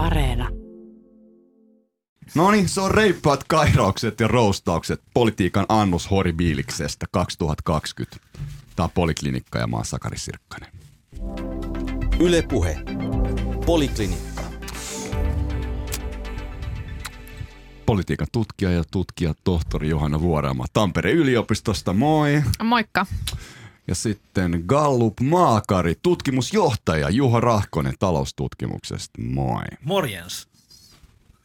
Areena. No niin, se on reippaat kairaukset ja roustaukset politiikan annus horribiiliksestä 2020. Tämä on Poliklinikka ja mä oon Sakari Sirkkanen. Yle Puhe. Poliklinikka. Politiikan tutkija ja tutkija tohtori Johanna Vuorama Tampereen yliopistosta, moi. Moikka. Ja sitten Gallup Maakari, tutkimusjohtaja Juha Rahkonen taloustutkimuksesta, moi. Morjens.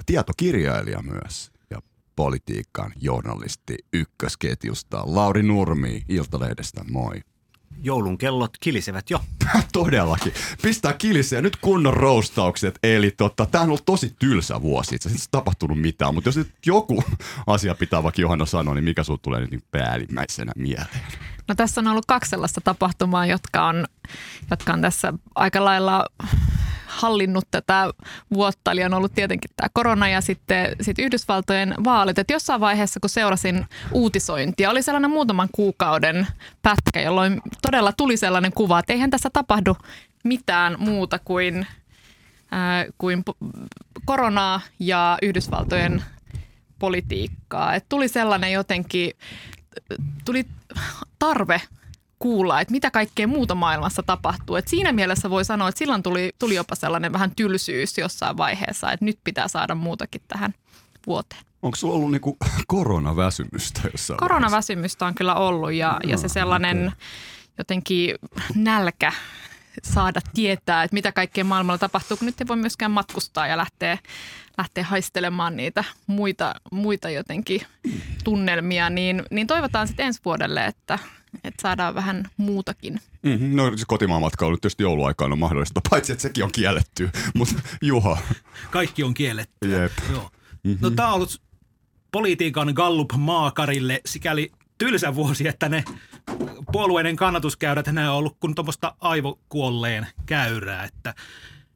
Tietokirjailija myös ja politiikan journalisti ykkösketjusta Lauri Nurmi Iltalehdestä, moi. Joulun kellot kilisevät jo. Todellakin. Pistää kilisiä nyt kunnon roustaukset. Eli tota, tämä on ollut tosi tylsä vuosi. Itse asiassa tapahtunut mitään, mutta jos nyt joku asia pitää vaikka Johanna sanoa, niin mikä sinulle tulee nyt niin päällimmäisenä mieleen? No tässä on ollut kaksi sellaista tapahtumaa, jotka on, jotka on tässä aika lailla hallinnut tätä vuotta, eli on ollut tietenkin tämä korona ja sitten sit Yhdysvaltojen vaalit. Et jossain vaiheessa, kun seurasin uutisointia, oli sellainen muutaman kuukauden pätkä, jolloin todella tuli sellainen kuva, että eihän tässä tapahdu mitään muuta kuin, ää, kuin koronaa ja Yhdysvaltojen politiikkaa. Et tuli sellainen jotenkin, tuli tarve kuulla, että mitä kaikkea muuta maailmassa tapahtuu. Et siinä mielessä voi sanoa, että silloin tuli, tuli jopa sellainen vähän tylsyys jossain vaiheessa, että nyt pitää saada muutakin tähän vuoteen. Onko sulla ollut niinku koronaväsymystä jossain Koronaväsymystä on kyllä ollut ja, no, ja se sellainen okay. jotenkin nälkä saada tietää, että mitä kaikkea maailmalla tapahtuu, kun nyt ei voi myöskään matkustaa ja lähteä, lähteä haistelemaan niitä muita, muita jotenkin tunnelmia, niin, niin toivotaan sitten ensi vuodelle, että, että saadaan vähän muutakin. Mm-hmm. No se kotimaan matka on nyt tietysti jouluaikaan on mahdollista, paitsi että sekin on kielletty. Mutta Juha. Kaikki on kielletty. Jep. Joo. Mm-hmm. No tämä on ollut politiikan Gallup-maakarille sikäli tylsä vuosi, että ne puolueiden kannatuskäyrät nämä on ollut kuin tuommoista aivokuolleen käyrää. Että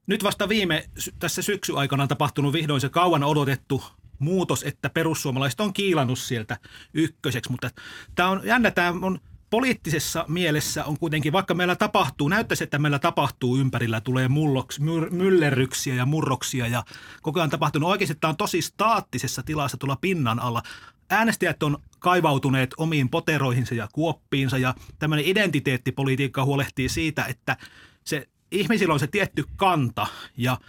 nyt vasta viime tässä syksy aikana tapahtunut vihdoin se kauan odotettu muutos, että perussuomalaiset on kiilannut sieltä ykköseksi, mutta tämä on jännä, tämä on poliittisessa mielessä on kuitenkin, vaikka meillä tapahtuu, näyttäisi, että meillä tapahtuu ympärillä, tulee mulloks, myr, myllerryksiä ja murroksia ja koko ajan tapahtunut. Oikeasti tämä on tosi staattisessa tilassa tuolla pinnan alla. Äänestäjät on kaivautuneet omiin poteroihinsa ja kuoppiinsa ja tämmöinen identiteettipolitiikka huolehtii siitä, että se ihmisillä on se tietty kanta ja –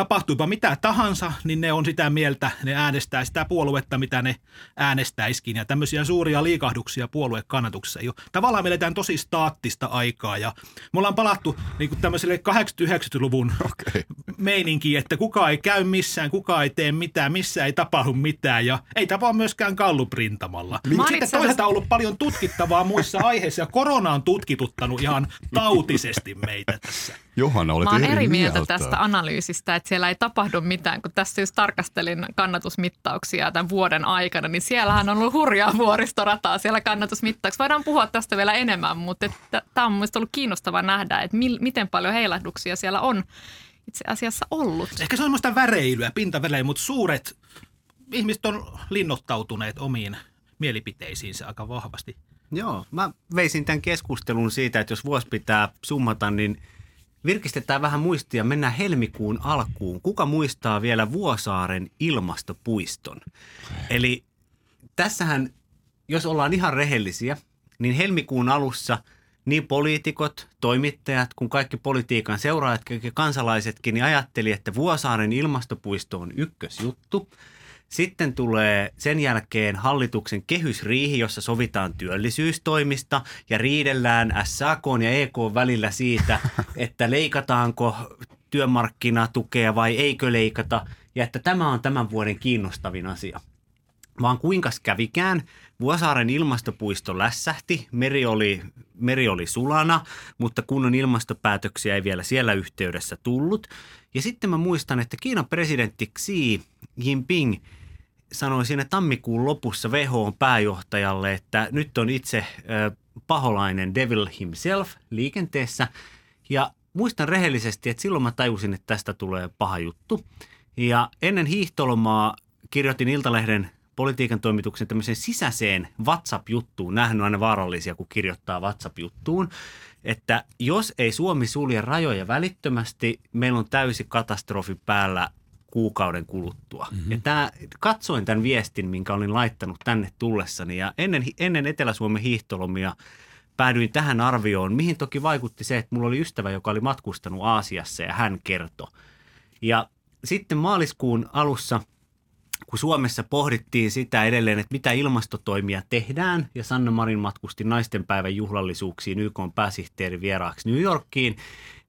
tapahtuipa mitä tahansa, niin ne on sitä mieltä, ne äänestää sitä puoluetta, mitä ne äänestäiskin. Ja tämmöisiä suuria liikahduksia puoluekannatuksessa ei ole. Tavallaan me eletään tosi staattista aikaa ja me ollaan palattu niin kuin tämmöiselle 80-90-luvun okay. meininkiin, että kuka ei käy missään, kuka ei tee mitään, missä ei tapahdu mitään ja ei tapahdu myöskään kalluprintamalla. Sitten toisaalta on ollut paljon tutkittavaa muissa aiheissa ja korona on tutkituttanut ihan tautisesti meitä tässä. Johanna, olet Mä oon eri, eri mieltä mieltä tästä analyysistä, että siellä ei tapahdu mitään. Kun tässä just tarkastelin kannatusmittauksia tämän vuoden aikana, niin siellähän on ollut hurjaa vuoristorataa siellä kannatusmittauksessa. Voidaan puhua tästä vielä enemmän, mutta tämä on mielestäni ollut kiinnostava nähdä, että mil, miten paljon heilahduksia siellä on itse asiassa ollut. Ehkä se on semmoista väreilyä, pintaväreilyä, mutta suuret ihmiset on linnoittautuneet omiin mielipiteisiinsä aika vahvasti. Joo, mä veisin tämän keskustelun siitä, että jos vuosi pitää summata, niin – Virkistetään vähän muistia, mennään helmikuun alkuun. Kuka muistaa vielä Vuosaaren ilmastopuiston? Eli tässähän, jos ollaan ihan rehellisiä, niin helmikuun alussa niin poliitikot, toimittajat kuin kaikki politiikan seuraajat ja kansalaisetkin niin ajatteli, että Vuosaaren ilmastopuisto on ykkösjuttu – sitten tulee sen jälkeen hallituksen kehysriihi, jossa sovitaan työllisyystoimista ja riidellään SAK ja EK välillä siitä, että leikataanko työmarkkinatukea vai eikö leikata ja että tämä on tämän vuoden kiinnostavin asia. Vaan kuinka kävikään, Vuosaaren ilmastopuisto lässähti, meri oli, meri oli sulana, mutta kunnon ilmastopäätöksiä ei vielä siellä yhteydessä tullut. Ja sitten mä muistan, että Kiinan presidentti Xi Jinping – sanoi siinä tammikuun lopussa WHOn pääjohtajalle, että nyt on itse paholainen devil himself liikenteessä. Ja muistan rehellisesti, että silloin mä tajusin, että tästä tulee paha juttu. Ja ennen hiihtolomaa kirjoitin Iltalehden politiikan toimituksen tämmöiseen sisäiseen WhatsApp-juttuun. Nämähän on aina vaarallisia, kun kirjoittaa WhatsApp-juttuun. että jos ei Suomi sulje rajoja välittömästi, meillä on täysi katastrofi päällä kuukauden kuluttua. Mm-hmm. Ja tää, katsoin tämän viestin, minkä olin laittanut tänne tullessani ja ennen, ennen Etelä-Suomen hiihtolomia päädyin tähän arvioon, mihin toki vaikutti se, että mulla oli ystävä, joka oli matkustanut Aasiassa ja hän kertoi. Ja sitten maaliskuun alussa, kun Suomessa pohdittiin sitä edelleen, että mitä ilmastotoimia tehdään, ja Sanna Marin matkusti naistenpäivän juhlallisuuksiin YK pääsihteeri vieraaksi New Yorkiin,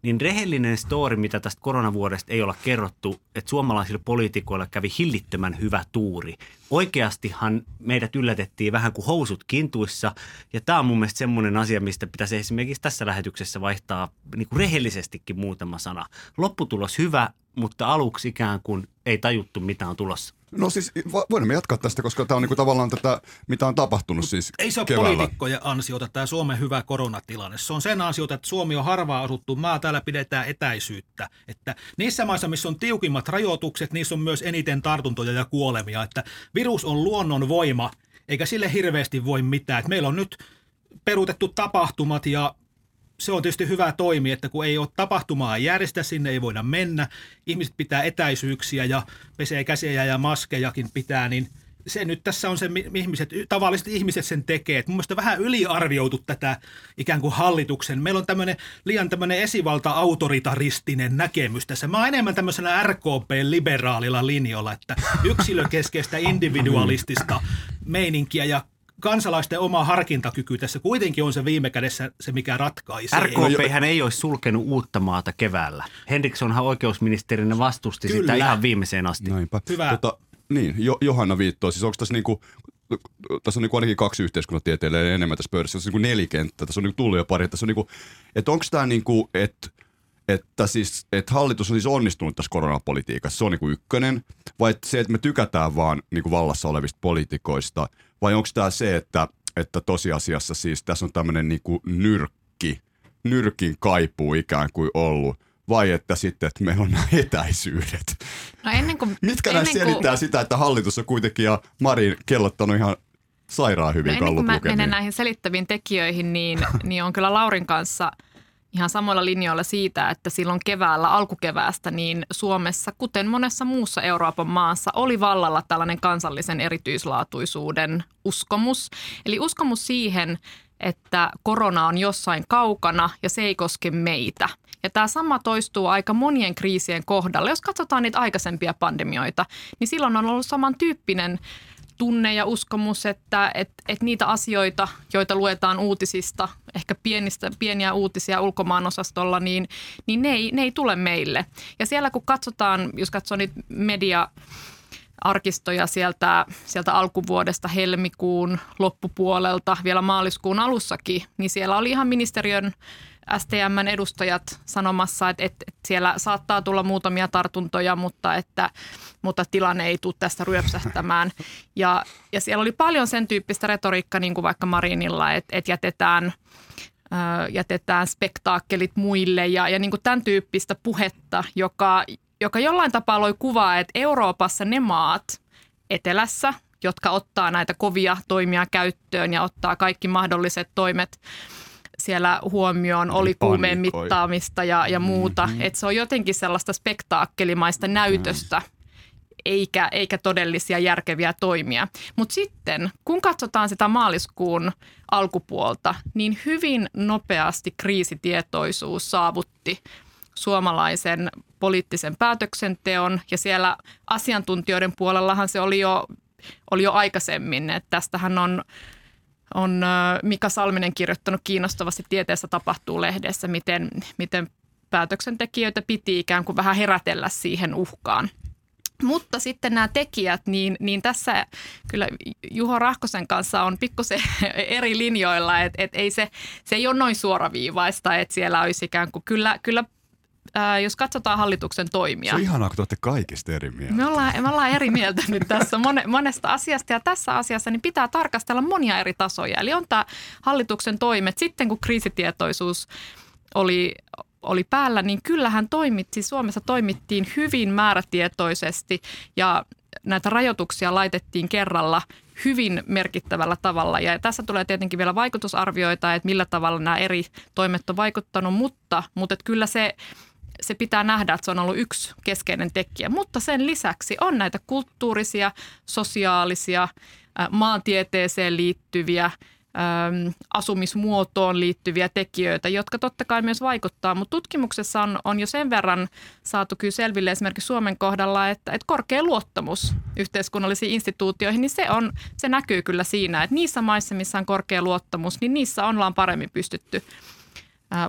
niin rehellinen story, mitä tästä koronavuodesta ei olla kerrottu, että suomalaisille poliitikoilla kävi hillittömän hyvä tuuri. Oikeastihan meidät yllätettiin vähän kuin housut kintuissa, ja tämä on mun mielestä semmoinen asia, mistä pitäisi esimerkiksi tässä lähetyksessä vaihtaa niin kuin rehellisestikin muutama sana. Lopputulos hyvä, mutta aluksi ikään kuin ei tajuttu, mitä on tulossa. No siis voimme jatkaa tästä, koska tämä on niinku tavallaan tätä, mitä on tapahtunut siis Ei se ole keväällä. poliitikkojen ansiota, tämä Suomen hyvä koronatilanne. Se on sen ansiota, että Suomi on harvaa asuttu maa, täällä pidetään etäisyyttä. Että niissä maissa, missä on tiukimmat rajoitukset, niissä on myös eniten tartuntoja ja kuolemia. Että virus on luonnon voima, eikä sille hirveästi voi mitään. Että meillä on nyt peruutettu tapahtumat ja se on tietysti hyvä toimi, että kun ei ole tapahtumaa järjestä, sinne ei voida mennä, ihmiset pitää etäisyyksiä ja pesee käsiä ja maskejakin pitää, niin se nyt tässä on se, mi- ihmiset, tavalliset ihmiset sen tekee. Et mun mielestä vähän yliarvioitu tätä ikään kuin hallituksen. Meillä on tämmöinen liian tämmöinen esivalta-autoritaristinen näkemys tässä. Mä oon enemmän tämmöisellä RKP-liberaalilla linjalla, että yksilökeskeistä individualistista meininkiä ja kansalaisten oma harkintakyky tässä kuitenkin on se viime kädessä se, mikä ratkaisee. RKP hän ei olisi sulkenut uutta maata keväällä. Henrikssonhan oikeusministerinä vastusti Kyllä. sitä ihan viimeiseen asti. Näinpä. Hyvä. Tota, niin, jo, Johanna viittoo. Siis onko tässä niinku, tässä on niinku ainakin kaksi yhteiskunnatieteilijää enemmän tässä pöydässä. Tässä on niinku nelikenttä. Tässä on niinku tullut jo pari. Tässä on niinku, että onko tämä niinku, että että siis, että hallitus on siis onnistunut tässä koronapolitiikassa, se on niinku ykkönen, vai että se, että me tykätään vaan niinku vallassa olevista poliitikoista, vai onko tämä se, että, että tosiasiassa siis tässä on tämmöinen niinku nyrkki, nyrkin kaipuu ikään kuin ollut, vai että sitten, että meillä on nämä etäisyydet. No ennen kuin, Mitkä ennen näistä selittää sitä, että hallitus on kuitenkin ja Marin kellottanut ihan sairaan hyvin No ennen kuin mä menen näihin selittäviin tekijöihin, niin, niin on kyllä Laurin kanssa ihan samoilla linjoilla siitä, että silloin keväällä, alkukeväästä, niin Suomessa, kuten monessa muussa Euroopan maassa, oli vallalla tällainen kansallisen erityislaatuisuuden uskomus. Eli uskomus siihen, että korona on jossain kaukana ja se ei koske meitä. Ja tämä sama toistuu aika monien kriisien kohdalla. Jos katsotaan niitä aikaisempia pandemioita, niin silloin on ollut samantyyppinen tunne ja uskomus, että et, et niitä asioita, joita luetaan uutisista, ehkä pienistä, pieniä uutisia ulkomaanosastolla, niin, niin ne, ei, ne ei tule meille. Ja siellä kun katsotaan, jos katsoo niitä media arkistoja sieltä, sieltä alkuvuodesta helmikuun loppupuolelta, vielä maaliskuun alussakin, niin siellä oli ihan ministeriön STMn edustajat sanomassa, että, että, siellä saattaa tulla muutamia tartuntoja, mutta, että, mutta tilanne ei tule tästä ryöpsähtämään. Ja, ja siellä oli paljon sen tyyppistä retoriikkaa, niin kuin vaikka Marinilla, että, että jätetään jätetään spektaakkelit muille ja, ja niin kuin tämän tyyppistä puhetta, joka, joka jollain tapaa loi kuvaa, että Euroopassa ne maat etelässä, jotka ottaa näitä kovia toimia käyttöön ja ottaa kaikki mahdolliset toimet siellä huomioon, oli kuumeen mittaamista ja, ja muuta. Mm-hmm. Että se on jotenkin sellaista spektaakkelimaista näytöstä, eikä, eikä todellisia järkeviä toimia. Mutta sitten, kun katsotaan sitä maaliskuun alkupuolta, niin hyvin nopeasti kriisitietoisuus saavutti suomalaisen poliittisen päätöksenteon ja siellä asiantuntijoiden puolellahan se oli jo, oli jo aikaisemmin, että tästähän on on ö, Mika Salminen kirjoittanut kiinnostavasti Tieteessä tapahtuu lehdessä, miten, miten päätöksentekijöitä piti ikään kuin vähän herätellä siihen uhkaan. Mutta sitten nämä tekijät, niin, niin tässä kyllä Juho Rahkosen kanssa on pikkusen eri linjoilla, että et ei se, se ei ole noin suoraviivaista, että siellä olisi ikään kuin kyllä, kyllä ää, jos katsotaan hallituksen toimia. Se on ihanaa, kun te olette kaikista eri mieltä. Me ollaan, me ollaan eri mieltä nyt tässä mone, monesta asiasta ja tässä asiassa niin pitää tarkastella monia eri tasoja. Eli on tämä hallituksen toimet. Sitten kun kriisitietoisuus oli, oli päällä, niin kyllähän toimittiin, Suomessa toimittiin hyvin määrätietoisesti ja näitä rajoituksia laitettiin kerralla hyvin merkittävällä tavalla. Ja tässä tulee tietenkin vielä vaikutusarvioita, että millä tavalla nämä eri toimet on vaikuttanut, mutta, mutta että kyllä se, se pitää nähdä, että se on ollut yksi keskeinen tekijä. Mutta sen lisäksi on näitä kulttuurisia, sosiaalisia, maantieteeseen liittyviä – äm, asumismuotoon liittyviä tekijöitä, jotka totta kai myös vaikuttaa, mutta tutkimuksessa on, on jo sen verran saatu kyllä selville esimerkiksi Suomen kohdalla, että, että korkea luottamus yhteiskunnallisiin instituutioihin, niin se, on, se näkyy kyllä siinä, että niissä maissa, missä on korkea luottamus, niin niissä ollaan paremmin pystytty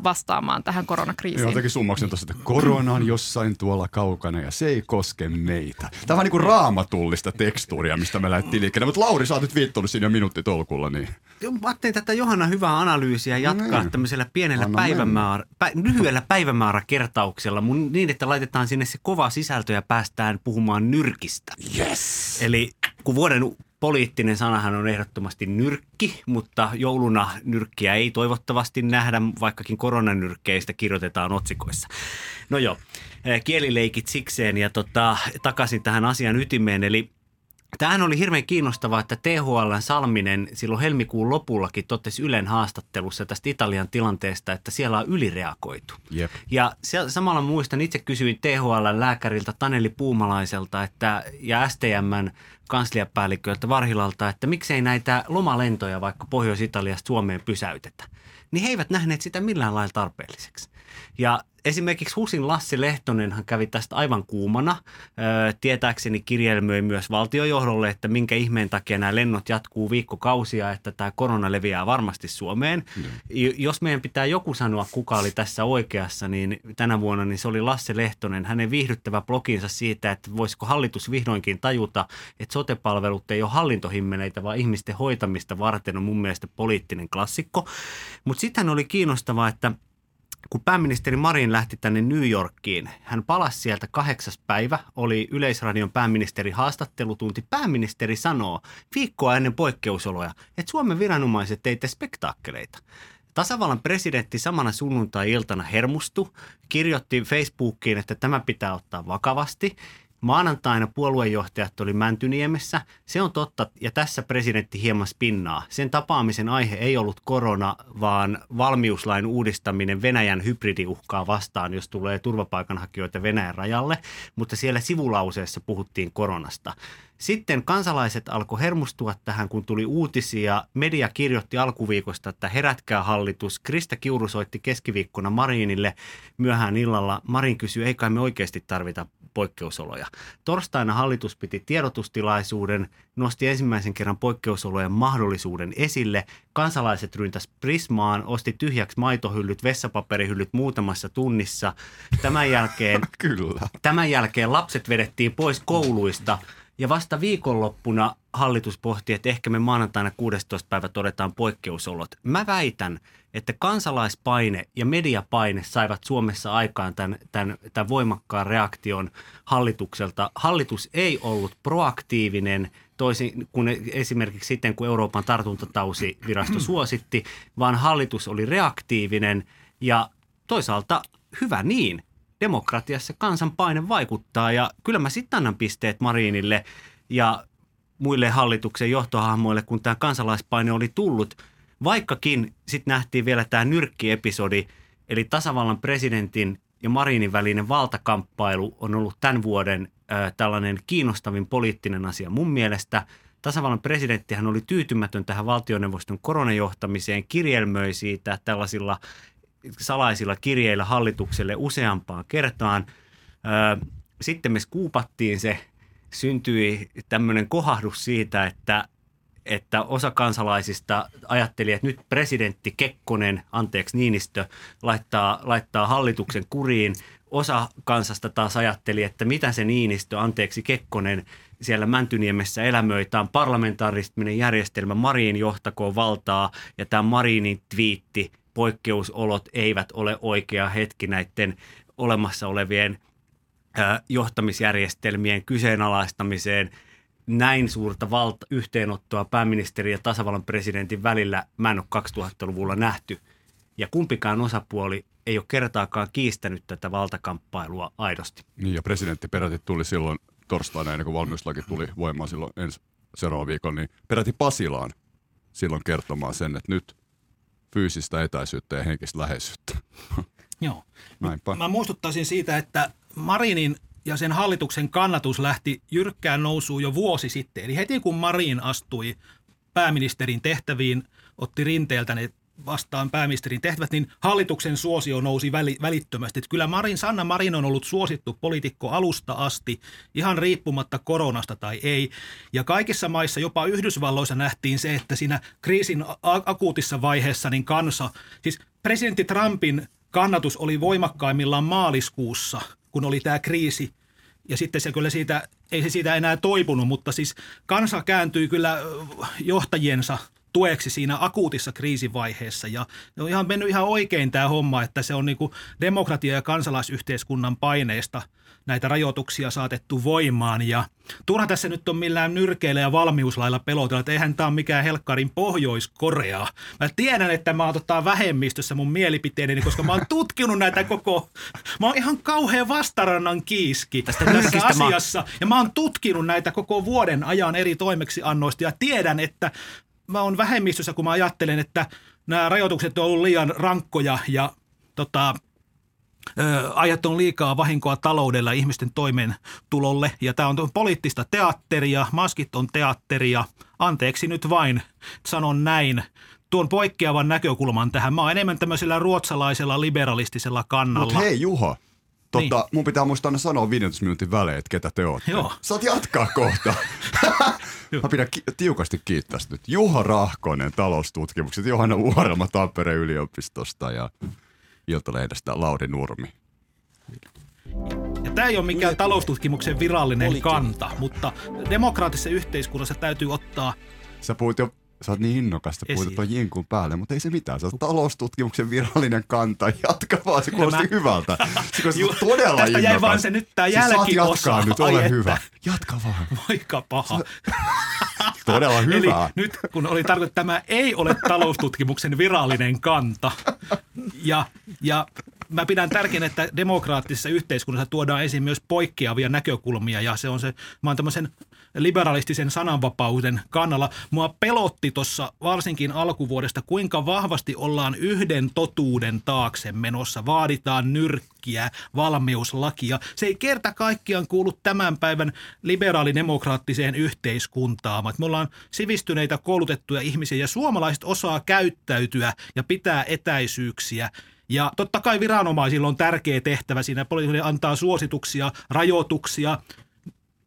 vastaamaan tähän koronakriisiin. Joo, teki summauksen tuossa, että korona on jossain tuolla kaukana ja se ei koske meitä. Tämä on niin kuin raamatullista tekstuuria, mistä me lähdettiin liikkeelle. Mutta Lauri, sä oot nyt viittonut siinä jo minuutti tolkulla. Niin. Mä ajattelin tätä Johanna hyvää analyysiä jatkaa niin. tämmöisellä pienellä päivämäärä, pä, lyhyellä päivämääräkertauksella mun, niin, että laitetaan sinne se kova sisältö ja päästään puhumaan nyrkistä. Yes! Eli kun vuoden poliittinen sanahan on ehdottomasti nyrkki, mutta jouluna nyrkkiä ei toivottavasti nähdä, vaikkakin koronanyrkkeistä kirjoitetaan otsikoissa. No joo, eh, kielileikit sikseen ja tota, takaisin tähän asian ytimeen, eli Tämähän oli hirveän kiinnostavaa, että THL Salminen silloin helmikuun lopullakin totesi Ylen haastattelussa tästä Italian tilanteesta, että siellä on ylireagoitu. Yep. Ja se, samalla muistan, itse kysyin THL lääkäriltä Taneli Puumalaiselta että, ja STMn kansliapäälliköltä Varhilalta, että miksei näitä lomalentoja vaikka Pohjois-Italiasta Suomeen pysäytetä. Niin he eivät nähneet sitä millään lailla tarpeelliseksi. Ja esimerkiksi Husin Lassi Lehtonenhan kävi tästä aivan kuumana. tietääkseni kirjelmöi myös valtiojohdolle, että minkä ihmeen takia nämä lennot jatkuu viikkokausia, että tämä korona leviää varmasti Suomeen. Mm. Jos meidän pitää joku sanoa, kuka oli tässä oikeassa, niin tänä vuonna niin se oli Lasse Lehtonen. Hänen viihdyttävä bloginsa siitä, että voisiko hallitus vihdoinkin tajuta, että sotepalvelut ei ole hallintohimmeleitä, vaan ihmisten hoitamista varten on mun mielestä poliittinen klassikko. Mutta sitten oli kiinnostavaa, että – kun pääministeri Marin lähti tänne New Yorkiin, hän palasi sieltä kahdeksas päivä, oli Yleisradion pääministeri haastattelutunti. Pääministeri sanoo viikkoa ennen poikkeusoloja, että Suomen viranomaiset teitte spektaakkeleita. Tasavallan presidentti samana sunnuntai-iltana hermostui, kirjoitti Facebookiin, että tämä pitää ottaa vakavasti Maanantaina puoluejohtajat oli Mäntyniemessä. Se on totta, ja tässä presidentti hieman spinnaa. Sen tapaamisen aihe ei ollut korona, vaan valmiuslain uudistaminen Venäjän hybridiuhkaa vastaan, jos tulee turvapaikanhakijoita Venäjän rajalle. Mutta siellä sivulauseessa puhuttiin koronasta. Sitten kansalaiset alkoi hermostua tähän, kun tuli uutisia. Media kirjoitti alkuviikosta, että herätkää hallitus. Krista Kiuru soitti keskiviikkona Marinille myöhään illalla. Marin kysyi, ei kai me oikeasti tarvita poikkeusoloja. Torstaina hallitus piti tiedotustilaisuuden, nosti ensimmäisen kerran poikkeusolojen mahdollisuuden esille. Kansalaiset ryntäs Prismaan, osti tyhjäksi maitohyllyt, vessapaperihyllyt muutamassa tunnissa. Tämän jälkeen, Kyllä. tämän jälkeen lapset vedettiin pois kouluista – ja vasta viikonloppuna hallitus pohti, että ehkä me maanantaina 16. päivä todetaan poikkeusolot. Mä väitän, että kansalaispaine ja mediapaine saivat Suomessa aikaan tämän, tämän, tämän voimakkaan reaktion hallitukselta. Hallitus ei ollut proaktiivinen toisin kuin esimerkiksi sitten, kun Euroopan tartuntatausivirasto suositti, vaan hallitus oli reaktiivinen ja toisaalta hyvä niin – demokratiassa kansan paine vaikuttaa ja kyllä mä sitten annan pisteet Marinille ja muille hallituksen johtohahmoille, kun tämä kansalaispaine oli tullut. Vaikkakin sitten nähtiin vielä tämä nyrkkiepisodi, eli tasavallan presidentin ja Marinin välinen valtakamppailu on ollut tämän vuoden äh, tällainen kiinnostavin poliittinen asia mun mielestä. Tasavallan presidenttihän oli tyytymätön tähän valtioneuvoston koronajohtamiseen, kirjelmöi siitä tällaisilla salaisilla kirjeillä hallitukselle useampaan kertaan. Sitten me skuupattiin se, syntyi tämmöinen kohahdus siitä, että, että osa kansalaisista ajatteli, että nyt presidentti Kekkonen, anteeksi Niinistö, laittaa, laittaa hallituksen kuriin. Osa kansasta taas ajatteli, että mitä se Niinistö, anteeksi Kekkonen, siellä Mäntyniemessä elämöi. Tämä on parlamentaaristinen järjestelmä, Marin johtakoon valtaa ja tämä Marinin twiitti poikkeusolot eivät ole oikea hetki näiden olemassa olevien johtamisjärjestelmien kyseenalaistamiseen. Näin suurta valta, yhteenottoa pääministerin ja tasavallan presidentin välillä mä en ole 2000-luvulla nähty. Ja kumpikaan osapuoli ei ole kertaakaan kiistänyt tätä valtakamppailua aidosti. Niin ja presidentti peräti tuli silloin torstaina ennen kuin valmiuslaki tuli voimaan silloin ensi seuraavan viikon, niin peräti Pasilaan silloin kertomaan sen, että nyt fyysistä etäisyyttä ja henkistä läheisyyttä. Joo. Näinpä. Mä muistuttaisin siitä, että Marinin ja sen hallituksen kannatus lähti jyrkkään nousuun jo vuosi sitten. Eli heti kun Marin astui pääministerin tehtäviin, otti rinteeltä ne vastaan pääministerin tehtävät, niin hallituksen suosio nousi väli, välittömästi. Että kyllä Marin, Sanna Marin on ollut suosittu poliitikko alusta asti, ihan riippumatta koronasta tai ei. Ja kaikissa maissa, jopa Yhdysvalloissa nähtiin se, että siinä kriisin akuutissa vaiheessa niin kansa, siis presidentti Trumpin kannatus oli voimakkaimmillaan maaliskuussa, kun oli tämä kriisi ja sitten se kyllä siitä, ei se siitä enää toipunut, mutta siis kansa kääntyi kyllä johtajiensa tueksi siinä akuutissa kriisivaiheessa. Ja on ihan mennyt ihan oikein tämä homma, että se on niinku demokratia- ja kansalaisyhteiskunnan paineesta näitä rajoituksia saatettu voimaan. Ja turha tässä nyt on millään nyrkeillä ja valmiuslailla pelotella, että eihän tämä ole mikään helkkarin Pohjois-Korea. Mä tiedän, että mä oon tota vähemmistössä mun mielipiteeni, koska mä oon tutkinut näitä koko... Mä oon ihan kauhean vastarannan kiiski Tästä tässä nyrkistä mä- asiassa. Ja mä oon tutkinut näitä koko vuoden ajan eri toimeksiannoista ja tiedän, että mä oon vähemmistössä, kun mä ajattelen, että nämä rajoitukset on ollut liian rankkoja ja tota, ö, aiheuttanut liikaa vahinkoa taloudella ihmisten toimeentulolle. Ja tämä on poliittista teatteria, maskit on teatteria. Anteeksi nyt vain, sanon näin. Tuon poikkeavan näkökulman tähän. Mä oon enemmän tämmöisellä ruotsalaisella liberalistisella kannalla. Mutta hei Juho, totta, Niin. mun pitää muistaa aina sanoa 15 minuutin välein, että ketä te ootte. Joo. Saat jatkaa kohta. Mä pidän ki- tiukasti kiittää nyt. Juho Rahkonen taloustutkimukset, Johanna Uorelma Tampereen yliopistosta ja Iltalehdestä Lauri Nurmi. Ja tämä ei ole mikään taloustutkimuksen virallinen Poliklinikka. kanta, mutta demokraattisessa yhteiskunnassa täytyy ottaa Sä puhut jo, sä oot niin innokasta, puhut Esiin. tuon jinkun päälle, mutta ei se mitään. Sä oot taloustutkimuksen virallinen kanta. Jatka vaan, se kuulosti mä- hyvältä. Se kuulosti Ju- todella tästä jäi innokas. vaan se nyt tää Siis jälkiosa. jatkaa nyt, Ai ole että. hyvä. Jatka vaan. Moika paha. Todella Eli hyvä. nyt kun oli tarkoitettu, että tämä ei ole taloustutkimuksen virallinen kanta. Ja, ja mä pidän tärkeänä, että demokraattisessa yhteiskunnassa tuodaan esiin myös poikkeavia näkökulmia ja se on se, mä oon tämmöisen liberalistisen sananvapauden kannalla. Mua pelotti tuossa varsinkin alkuvuodesta, kuinka vahvasti ollaan yhden totuuden taakse menossa. Vaaditaan nyrkkiä, valmiuslakia. Se ei kerta kaikkiaan kuulu tämän päivän liberaalidemokraattiseen yhteiskuntaan. Me ollaan sivistyneitä, koulutettuja ihmisiä ja suomalaiset osaa käyttäytyä ja pitää etäisyyksiä. Ja totta kai viranomaisilla on tärkeä tehtävä siinä. Poliisille antaa suosituksia, rajoituksia,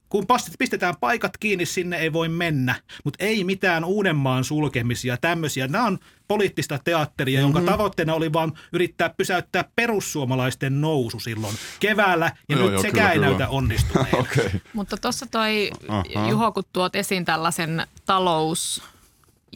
kun pastit pistetään paikat kiinni, sinne ei voi mennä, mutta ei mitään Uudenmaan sulkemisia, tämmöisiä. Nämä on poliittista teatteria, jonka Mhm. tavoitteena oli vaan yrittää pysäyttää perussuomalaisten nousu silloin keväällä, ja Joo, nyt joo, sekään kyllä, ei kyllä. näytä onnistuneen. Okay. Mutta tuossa toi, Aha. Juho, kun tuot esiin tällaisen talous-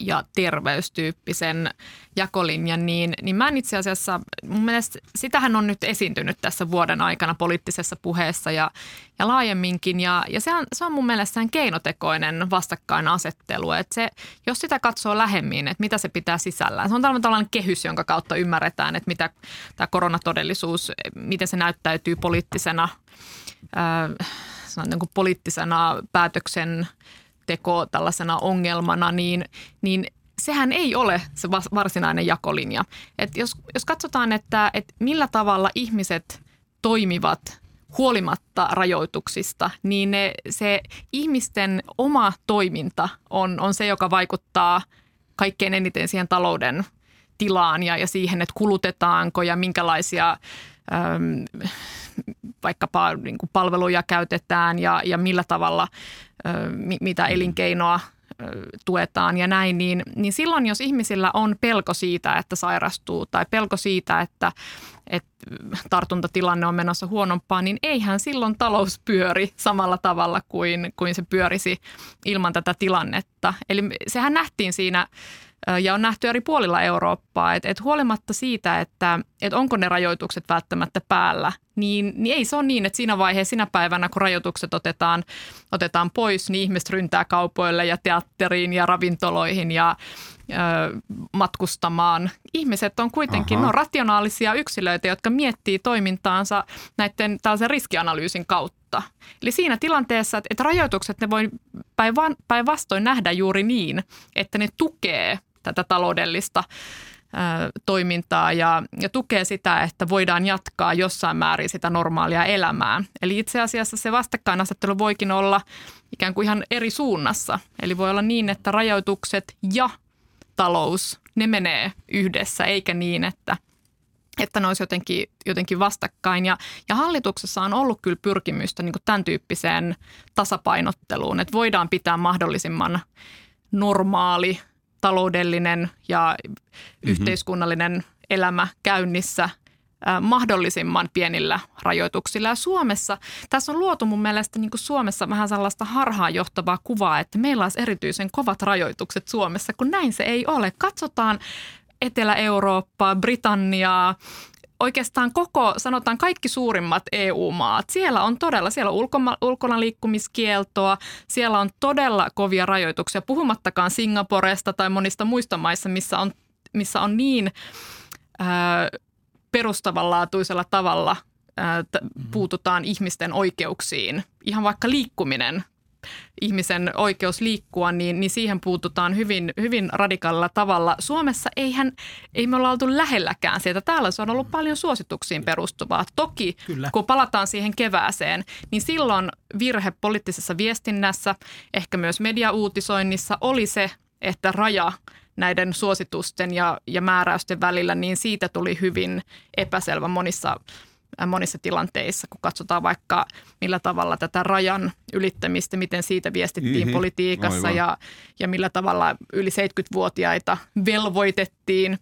ja terveystyyppisen jakolinjan, niin, niin mä en itse asiassa, mun mielestä sitähän on nyt esiintynyt tässä vuoden aikana poliittisessa puheessa ja, ja laajemminkin. Ja, ja se, on, se on mun mielestä keinotekoinen vastakkainasettelu. Että se, jos sitä katsoo lähemmin, että mitä se pitää sisällään. Se on tällainen, kehys, jonka kautta ymmärretään, että mitä tämä koronatodellisuus, miten se näyttäytyy poliittisena äh, niin kuin poliittisena päätöksen teko tällaisena ongelmana, niin, niin sehän ei ole se varsinainen jakolinja. Et jos, jos katsotaan, että, että millä tavalla ihmiset toimivat huolimatta rajoituksista, niin ne, se ihmisten oma toiminta on, on se, joka vaikuttaa kaikkein eniten siihen talouden tilaan ja, ja siihen, että kulutetaanko ja minkälaisia äm, vaikkapa niin kuin palveluja käytetään ja, ja millä tavalla, mi, mitä elinkeinoa ö, tuetaan ja näin, niin, niin silloin jos ihmisillä on pelko siitä, että sairastuu tai pelko siitä, että, että tartuntatilanne on menossa huonompaa, niin eihän silloin talous pyöri samalla tavalla kuin, kuin se pyörisi ilman tätä tilannetta. Eli sehän nähtiin siinä ja on nähty eri puolilla Eurooppaa, että et huolimatta siitä, että et onko ne rajoitukset välttämättä päällä, niin, niin ei se ole niin, että siinä vaiheessa, sinä päivänä, kun rajoitukset otetaan, otetaan pois, niin ihmiset ryntää kaupoille ja teatteriin ja ravintoloihin ja, matkustamaan. Ihmiset on kuitenkin Aha. ne on rationaalisia yksilöitä, jotka miettii toimintaansa näiden tällaisen riskianalyysin kautta. Eli siinä tilanteessa, että, että rajoitukset ne voi päinva- päinvastoin nähdä juuri niin, että ne tukee tätä taloudellista toimintaa ja, ja tukee sitä, että voidaan jatkaa jossain määrin sitä normaalia elämää. Eli itse asiassa se vastakkainasettelu voikin olla ikään kuin ihan eri suunnassa. Eli voi olla niin, että rajoitukset ja talous, ne menee yhdessä, eikä niin, että, että ne olisi jotenkin, jotenkin vastakkain. Ja, ja hallituksessa on ollut kyllä pyrkimystä niin tämän tyyppiseen tasapainotteluun, että voidaan pitää mahdollisimman normaali taloudellinen ja mm-hmm. yhteiskunnallinen elämä käynnissä mahdollisimman pienillä rajoituksilla. Ja Suomessa, tässä on luotu mun mielestä niin kuin Suomessa vähän sellaista harhaanjohtavaa kuvaa, että meillä olisi erityisen kovat rajoitukset Suomessa, kun näin se ei ole. Katsotaan Etelä-Eurooppaa, Britanniaa, oikeastaan koko, sanotaan kaikki suurimmat EU-maat. Siellä on todella, siellä on ulkoma, ulkona liikkumiskieltoa, siellä on todella kovia rajoituksia, puhumattakaan Singaporesta tai monista muista maissa, missä on, missä on niin ää, perustavanlaatuisella tavalla t- puututaan ihmisten oikeuksiin. Ihan vaikka liikkuminen ihmisen oikeus liikkua, niin, niin siihen puututaan hyvin, hyvin radikaalilla tavalla. Suomessa eihän, ei me olla oltu lähelläkään sieltä. Täällä se on ollut paljon suosituksiin perustuvaa. Toki, Kyllä. kun palataan siihen kevääseen, niin silloin virhe poliittisessa viestinnässä, ehkä myös mediauutisoinnissa oli se, että raja näiden suositusten ja, ja määräysten välillä, niin siitä tuli hyvin epäselvä monissa monissa tilanteissa, kun katsotaan vaikka millä tavalla tätä rajan ylittämistä, miten siitä viestittiin Mhm, mm-hmm. politiikassa aivan. ja, ja millä tavalla yli 70-vuotiaita velvoitettiin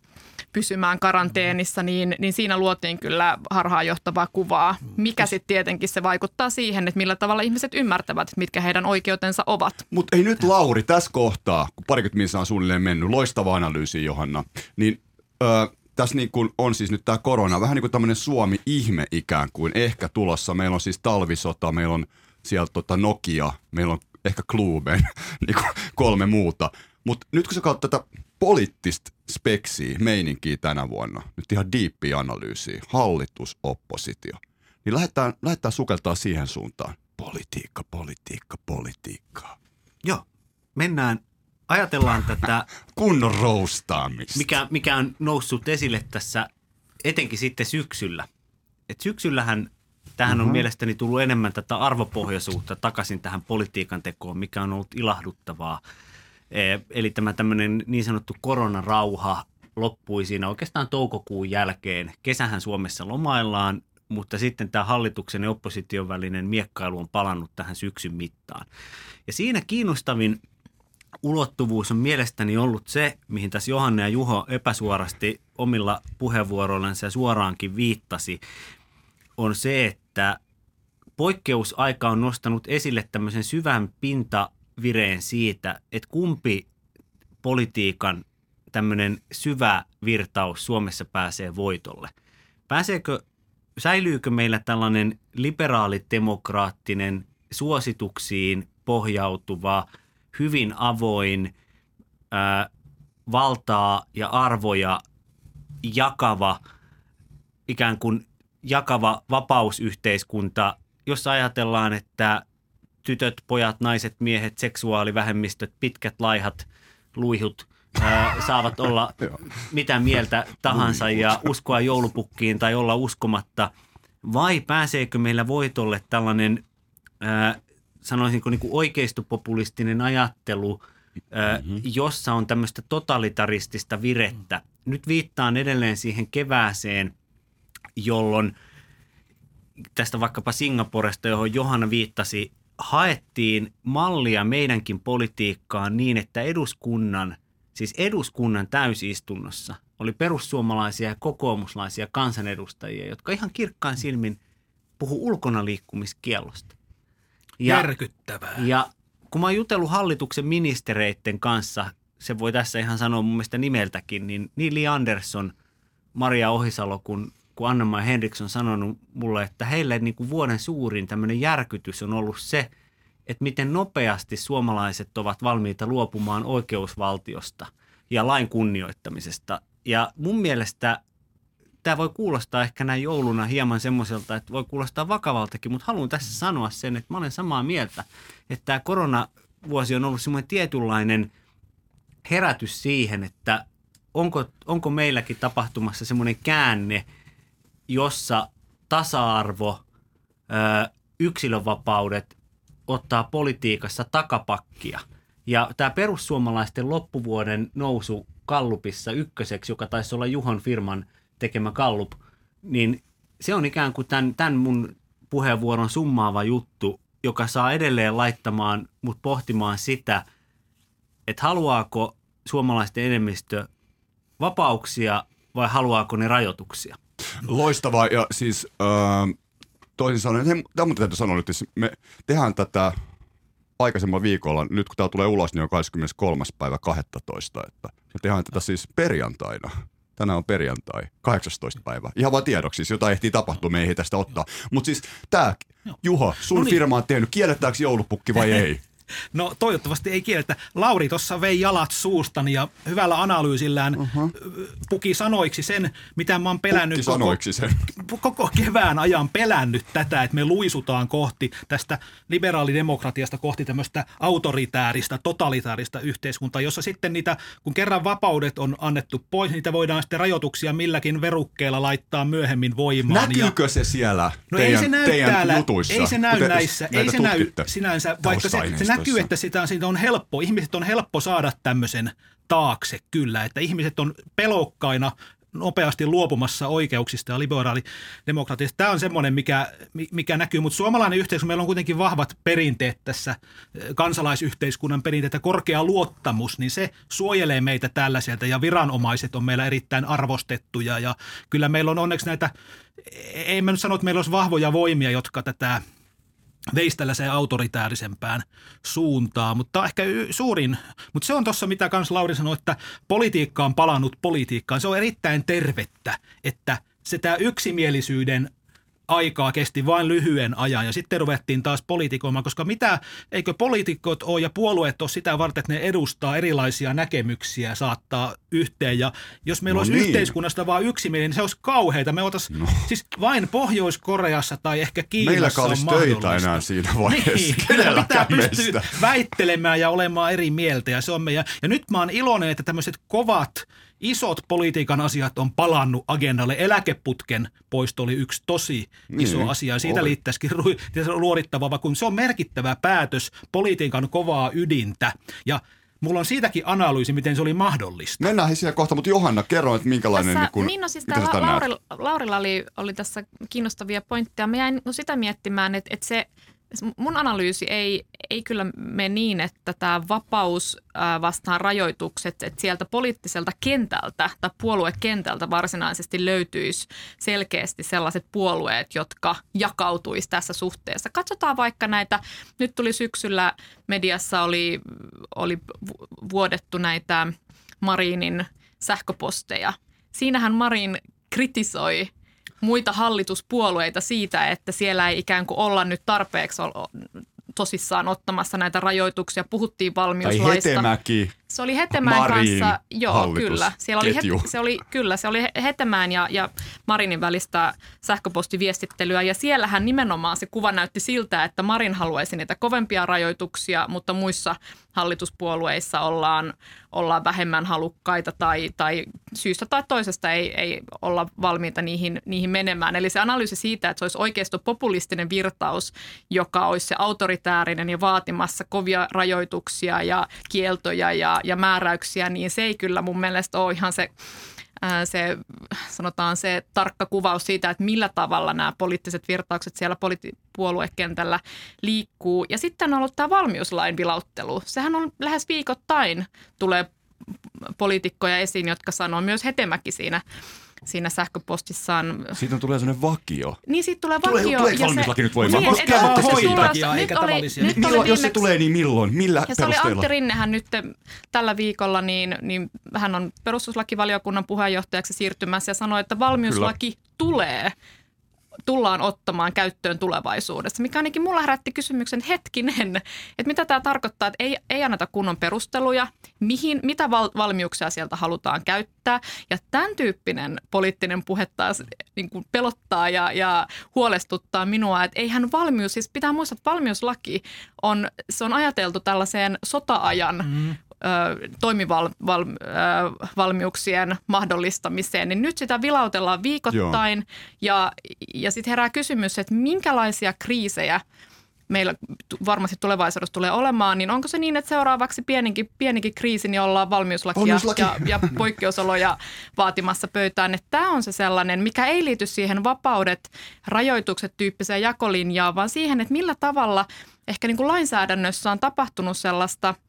pysymään karanteenissa, niin, niin siinä luotiin kyllä harhaanjohtavaa kuvaa, mikä sitten tietenkin se vaikuttaa siihen, että millä tavalla ihmiset ymmärtävät, mitkä heidän oikeutensa ovat. Mutta ei nyt Lauri, tässä kohtaa, kun parikymmentä minuuttia on suunnilleen mennyt, loistava analyysi Johanna, niin ö, tässä niin kuin on siis nyt tämä korona, vähän niin kuin tämmöinen Suomi-ihme ikään kuin ehkä tulossa. Meillä on siis talvisota, meillä on siellä tota Nokia, meillä on ehkä Kluben, niin kuin kolme muuta. Mutta nyt kun sä katsot tätä poliittista speksiä, meininkiä tänä vuonna, nyt ihan diippiä analyysiä, hallitus, oppositio, niin lähdetään, lähdetään sukeltaa siihen suuntaan. Politiikka, politiikka, politiikkaa. Joo, mennään, ajatellaan tätä, Kunnon roustaamista. mikä, mikä on noussut esille tässä etenkin sitten syksyllä. Et syksyllähän tähän on mielestäni tullut enemmän tätä arvopohjaisuutta takaisin tähän politiikan tekoon, mikä on ollut ilahduttavaa. Eh, Eli tämä tämmöinen niin sanottu koronarauha loppui siinä oikeastaan toukokuun jälkeen. Kesähän Suomessa lomaillaan, mutta sitten tämä hallituksen ja opposition välinen miekkailu on palannut tähän syksyn mittaan. Ja siinä kiinnostavin ulottuvuus on mielestäni ollut se, mihin tässä Johanna ja Juho epäsuorasti omilla puheenvuoroillansa ja suoraankin viittasi, on se, että poikkeusaika on nostanut esille tämmöisen syvän pintavireen siitä, että kumpi politiikan tämmöinen syvä virtaus Suomessa pääsee voitolle. Pääseekö, säilyykö meillä tällainen liberaalidemokraattinen suosituksiin pohjautuva, hyvin avoin, ää, valtaa ja arvoja jakava, ikään kuin jakava vapausyhteiskunta, jossa ajatellaan, että tytöt, pojat, naiset, miehet, seksuaalivähemmistöt, pitkät, laihat, luihut ää, saavat olla mitä mieltä tahansa ja uskoa joulupukkiin tai olla uskomatta. Vai pääseekö meillä voitolle tällainen, ää, sanoisinko niin kuin oikeistopopulistinen ajattelu, ää, jossa on tämmöistä totalitaristista virettä. Nyt viittaan edelleen siihen kevääseen, jolloin tästä vaikkapa Singaporesta, johon Johanna viittasi, haettiin mallia meidänkin politiikkaan niin, että eduskunnan, siis eduskunnan täysistunnossa oli perussuomalaisia ja kokoomuslaisia kansanedustajia, jotka ihan kirkkaan silmin puhu ulkona liikkumiskiellosta. Järkyttävää. Ja kun mä oon jutellut hallituksen ministereiden kanssa, se voi tässä ihan sanoa mun mielestä nimeltäkin, niin niin Li Andersson, Maria Ohisalo kuin, kuin Anna-Maja Henriksson on sanonut mulle, että heille niin kuin vuoden suurin tämmöinen järkytys on ollut se, että miten nopeasti suomalaiset ovat valmiita luopumaan oikeusvaltiosta. ja lain kunnioittamisesta. Ja mun mielestä tämä voi kuulostaa ehkä näin jouluna hieman semmoiselta, että voi kuulostaa vakavaltakin, mutta haluan tässä sanoa sen, että mä olen samaa mieltä, että tämä koronavuosi on ollut semmoinen tietynlainen herätys siihen, että onko, onko meilläkin tapahtumassa semmoinen käänne, jossa tasa-arvo, yksilönvapaudet ottaa politiikassa takapakkia. Ja tämä perussuomalaisten loppuvuoden nousu Kallupissa ykköseksi, joka taisi olla Juhon firman tekemä Kallup, niin se on ikään kuin tämän, tämän mun puheenvuoron summaava juttu, joka saa edelleen laittamaan mut pohtimaan sitä, että haluaako suomalaisten enemmistö vapauksia vai haluaako ne rajoituksia. Loistavaa ja siis äh, toisin sanoen, tämä mun täytyy sanoa nyt, että me tehdään tätä aikaisemmalla viikolla, nyt kun tämä tulee ulos, niin on 23. päivä 12. Että me tehdään tätä siis perjantaina. Tänään on perjantai, 18. päivä. Ihan vaan tiedoksi, siis jotain ehtii tapahtua, me ei tästä ottaa. Mutta siis tämä, Juho, sun No niin. firma on tehnyt, kielletäänkö joulupukki vai ei? No toivottavasti ei kielletä. Lauri tuossa vei jalat suustani ja hyvällä analyysillään uh-huh. puki sanoiksi sen, mitä mä oon pelännyt Pukki sanoiksi sen. koko kevään ajan pelännyt tätä, että me luisutaan kohti tästä liberaalidemokratiasta kohti tämmöistä autoritääristä, totalitaarista yhteiskuntaa, jossa sitten niitä, kun kerran vapaudet on annettu pois, niitä voidaan sitten rajoituksia milläkin verukkeella laittaa myöhemmin voimaan. ja, Näkyykö se siellä No teidän, ei se näy teidän täällä, jutuissa? ei se näy näissä, ei se näy sinänsä, vaikka se, se näkyy, että sitä, siitä on helppo, ihmiset on helppo saada tämmöisen taakse kyllä, että ihmiset on pelokkaina nopeasti luopumassa oikeuksista ja liberaalidemokratiasta. Tämä on semmoinen, mikä, mikä näkyy, mutta suomalainen yhteiskunta, meillä on kuitenkin vahvat perinteet tässä, kansalaisyhteiskunnan perinteet ja korkea luottamus, niin se suojelee meitä tällaiselta ja viranomaiset on meillä erittäin arvostettuja. Ja kyllä meillä on onneksi näitä, ei mä nyt sano, että meillä olisi vahvoja voimia, jotka tätä veisi tällaiseen autoritäärisempään suuntaan, mutta ehkä y- suurin, mutta se on tuossa, mitä kans Lauri sanoi, että politiikka on palannut politiikkaan. Se on erittäin tervettä, että se tämä yksimielisyyden aikaa kesti vain lyhyen ajan ja sitten ruvettiin taas politikoimaan, koska mitä, eikö poliitikot ole ja puolueet ole sitä varten, että ne edustaa erilaisia näkemyksiä saattaa yhteen ja jos meillä No olisi niin. yhteiskunnasta vain yksimielinen, niin se olisi kauheita. Me oltaisiin, no. siis vain Pohjois-Koreassa tai ehkä Kiinassa Meilläkään on töitä enää siinä vaiheessa. Niin, kyllä pitää pystyä väittelemään ja olemaan eri mieltä ja se on meidän. Ja nyt mä oon iloinen, että tämmöiset kovat, isot politiikan asiat on palannut agendalle. Eläkeputken poisto oli yksi tosi iso Niin, asia ja siitä oli. liittäisikin luorittavaa, kun se on merkittävä päätös politiikan kovaa ydintä. Ja mulla on siitäkin analyysi, miten se oli mahdollista. Mennään siihen kohta, mutta Johanna, kerro, että minkälainen... Tässä, niin kun, niin no siis tää La- näet? Laurilla, Laurilla oli, oli tässä kiinnostavia pointteja. Mä jäin no sitä miettimään, että, että se mun analyysi ei, ei kyllä mene niin, että tämä vapaus vastaan rajoitukset, että sieltä poliittiselta kentältä tai puoluekentältä varsinaisesti löytyisi selkeästi sellaiset puolueet, jotka jakautuisi tässä suhteessa. Katsotaan vaikka näitä, nyt tuli syksyllä mediassa oli, oli vu- vuodettu näitä Marinin sähköposteja. Siinähän Marin kritisoi muita hallituspuolueita siitä, että siellä ei ikään kuin olla nyt tarpeeksi tosissaan ottamassa näitä rajoituksia. Puhuttiin Tai valmiuslaista. Hetemäki. Se oli Hetemäen Marin kanssa, joo kyllä. Siellä oli, ketju. se oli, kyllä, se oli He- Hetemäen ja, ja Marinin välistä sähköpostiviestittelyä ja siellähän nimenomaan se kuva näytti siltä, että Marin haluaisi niitä kovempia rajoituksia, mutta muissa hallituspuolueissa ollaan, ollaan vähemmän halukkaita tai, tai syystä tai toisesta ei, ei olla valmiita niihin, niihin menemään. Eli se analyysi siitä, että se olisi oikeisto populistinen virtaus, joka olisi se autoritäärinen ja vaatimassa kovia rajoituksia ja kieltoja ja, ja määräyksiä, niin se ei kyllä mun mielestä ole ihan se se, sanotaan se tarkka kuvaus siitä, että millä tavalla nämä poliittiset virtaukset siellä politi- puoluekentällä liikkuu. Ja sitten on ollut tämä valmiuslain vilauttelu. Sehän on lähes viikoittain tulee poliitikkoja esiin, jotka sanoo myös Hetemäki siinä, siinä sähköpostissaan. Siitä tulee sellainen vakio. Niin siitä tulee Tulee- vakio. tuleeko ja valmiuslaki nyt voimaan? Niin, Koskee et- vaan nyt eikä oli- tavallisia. Nyt oli Milloin, jos se tulee, niin milloin? Millä ja se oli perusteella? Antti Rinnehän nyt tällä viikolla, niin, niin hän on perustuslakivaliokunnan puheenjohtajaksi siirtymässä ja sanoi, että valmiuslaki Kyllä. tulee tullaan ottamaan käyttöön tulevaisuudessa, mikä ainakin mulla herätti kysymyksen hetkinen, että mitä tämä tarkoittaa, että ei, ei anneta kunnon perusteluja, mihin, mitä val, valmiuksia sieltä halutaan käyttää. Ja tämän tyyppinen poliittinen puhe taas niin kuin pelottaa ja, ja huolestuttaa minua, että eihän valmius, siis pitää muistaa, että valmiuslaki on, se on ajateltu tällaiseen sota-ajan mm toimivalmiuksien mahdollistamiseen, niin nyt sitä vilautellaan viikoittain Joo. ja, ja sitten herää kysymys, että minkälaisia kriisejä meillä varmasti tulevaisuudessa tulee olemaan, niin onko se niin, että seuraavaksi pienikin, pienikin kriisi, niin ollaan valmiuslakia Valmiuslaki. ja, ja poikkeusoloja vaatimassa pöytään. Että tämä on se sellainen, mikä ei liity siihen vapaudet, rajoitukset tyyppiseen jakolinjaan, vaan siihen, että millä tavalla ehkä niin kuin lainsäädännössä on tapahtunut sellaista –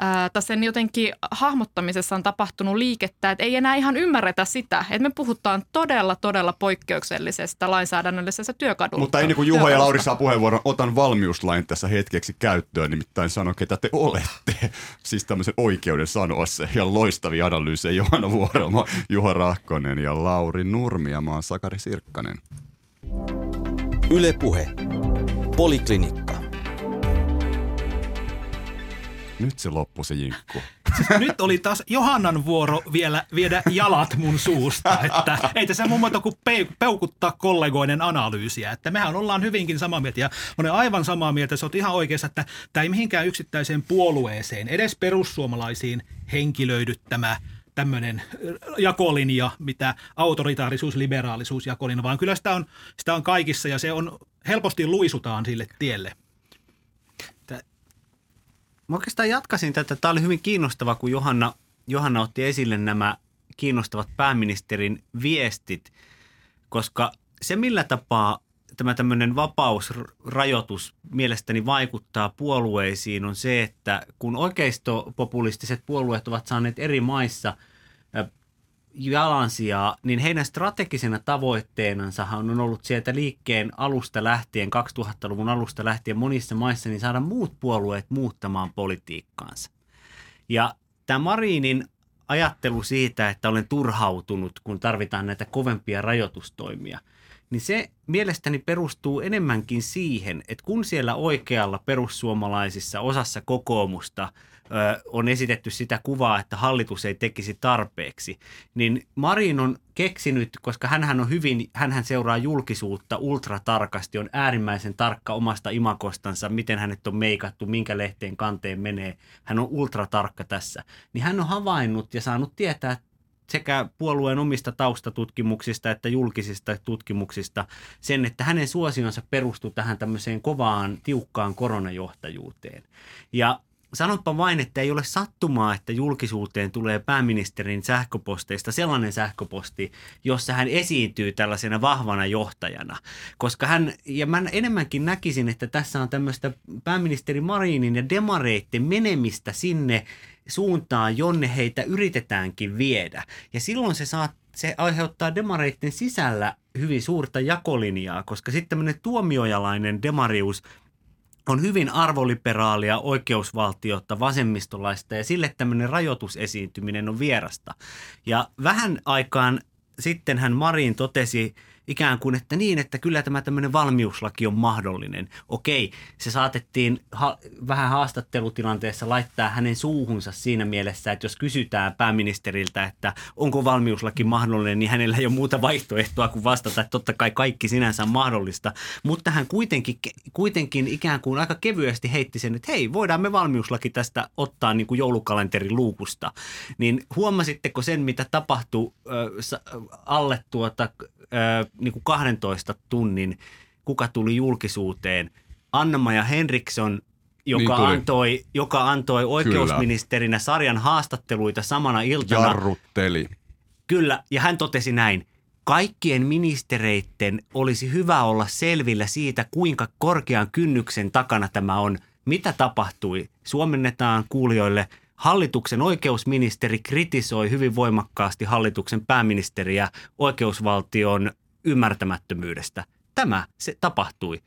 ää, sen jotenkin hahmottamisessa on tapahtunut liikettä, että ei enää ihan ymmärretä sitä, että me puhutaan todella, todella poikkeuksellisesta lainsäädännöllisestä työkadusta. Mutta ennen kuin Juha ja Lauri saa puheenvuoron, otan valmiuslain tässä hetkeksi käyttöön, nimittäin sano, ketä te olette. Siis tämmöisen oikeuden sanoa se. Ja loistavia analyysejä Johanna Vuorelma, Juha Rahkonen ja Lauri Nurmi ja mä oon Sakari Sirkkanen. Ylepuhe. Poliklinikka. Nyt se loppui se jinkku. Siis nyt oli taas Johannan vuoro vielä viedä jalat mun suusta, että ei tässä muun muassa kuin peukuttaa kollegoiden analyysiä, että mehän ollaan hyvinkin samaa mieltä ja olen aivan samaa mieltä, sä oot ihan oikeassa, että tämä ei mihinkään yksittäiseen puolueeseen, edes perussuomalaisiin henkilöidy tämä tämmöinen jakolinja, mitä autoritaarisuus, liberaalisuus jakolinja, vaan kyllä sitä on, sitä on kaikissa ja se on helposti luisutaan sille tielle. Mä oikeastaan jatkasin tätä. Tämä oli hyvin kiinnostava, kun Johanna, Johanna otti esille nämä kiinnostavat pääministerin viestit, koska se millä tapaa tämä tämmöinen vapausrajoitus mielestäni vaikuttaa puolueisiin on se, että kun oikeistopopulistiset puolueet ovat saaneet eri maissa jalansijaa, niin heidän strategisena tavoitteenansa on ollut sieltä liikkeen alusta lähtien, 2000-luvun alusta lähtien monissa maissa, niin saada muut puolueet muuttamaan politiikkaansa. Ja tämä Marinin ajattelu siitä, että olen turhautunut, kun tarvitaan näitä kovempia rajoitustoimia, niin se mielestäni perustuu enemmänkin siihen, että kun siellä oikealla perussuomalaisissa osassa kokoomusta – on esitetty sitä kuvaa, että hallitus ei tekisi tarpeeksi, niin Marin on keksinyt, koska hän on hyvin, hän seuraa julkisuutta ultratarkasti, on äärimmäisen tarkka omasta imakostansa, miten hänet on meikattu, minkä lehteen kanteen menee. Hän on ultratarkka tässä. Niin hän on havainnut ja saanut tietää sekä puolueen omista taustatutkimuksista että julkisista tutkimuksista sen, että hänen suosionsa perustuu tähän tämmöiseen kovaan, tiukkaan koronajohtajuuteen. Ja sanoppa vain, että ei ole sattumaa, että julkisuuteen tulee pääministerin sähköposteista sellainen sähköposti, jossa hän esiintyy tällaisena vahvana johtajana. Koska hän, ja mä enemmänkin näkisin, että tässä on tämmöistä pääministeri Marinin ja demareitten menemistä sinne suuntaan, jonne heitä yritetäänkin viedä. Ja silloin se saa se aiheuttaa demareitten sisällä hyvin suurta jakolinjaa, koska sitten tämmöinen tuomiojalainen demarius – on hyvin arvoliberaalia oikeusvaltiota, vasemmistolaista ja sille tämmöinen rajoitusesiintyminen on vierasta. Ja vähän aikaan sitten hän Marin totesi ikään kuin, että niin, että kyllä tämä tämmöinen valmiuslaki on mahdollinen. Okei, se saatettiin ha- vähän haastattelutilanteessa laittaa hänen suuhunsa siinä mielessä, että jos kysytään pääministeriltä, että onko valmiuslaki mahdollinen, niin hänellä ei ole muuta vaihtoehtoa kuin vastata, että totta kai kaikki sinänsä on mahdollista. Mutta hän kuitenkin, kuitenkin ikään kuin aika kevyesti heitti sen, että hei, voidaan me valmiuslaki tästä ottaa niin kuin joulukalenterin luukusta. Niin huomasitteko sen, mitä tapahtui äh, alle tuota niin kuin 12 tunnin, kuka tuli julkisuuteen. Anna-Maja Henriksson, joka, niin antoi, joka antoi oikeusministerinä Kyllä. sarjan haastatteluita samana iltana. Jarrutteli. Kyllä, ja hän totesi näin. Kaikkien ministereitten olisi hyvä olla selvillä siitä, kuinka korkean kynnyksen takana tämä on. Mitä tapahtui? Suomennetaan kuulijoille – Hallituksen oikeusministeri kritisoi hyvin voimakkaasti hallituksen pääministeriä oikeusvaltion ymmärtämättömyydestä. Tämä se tapahtui.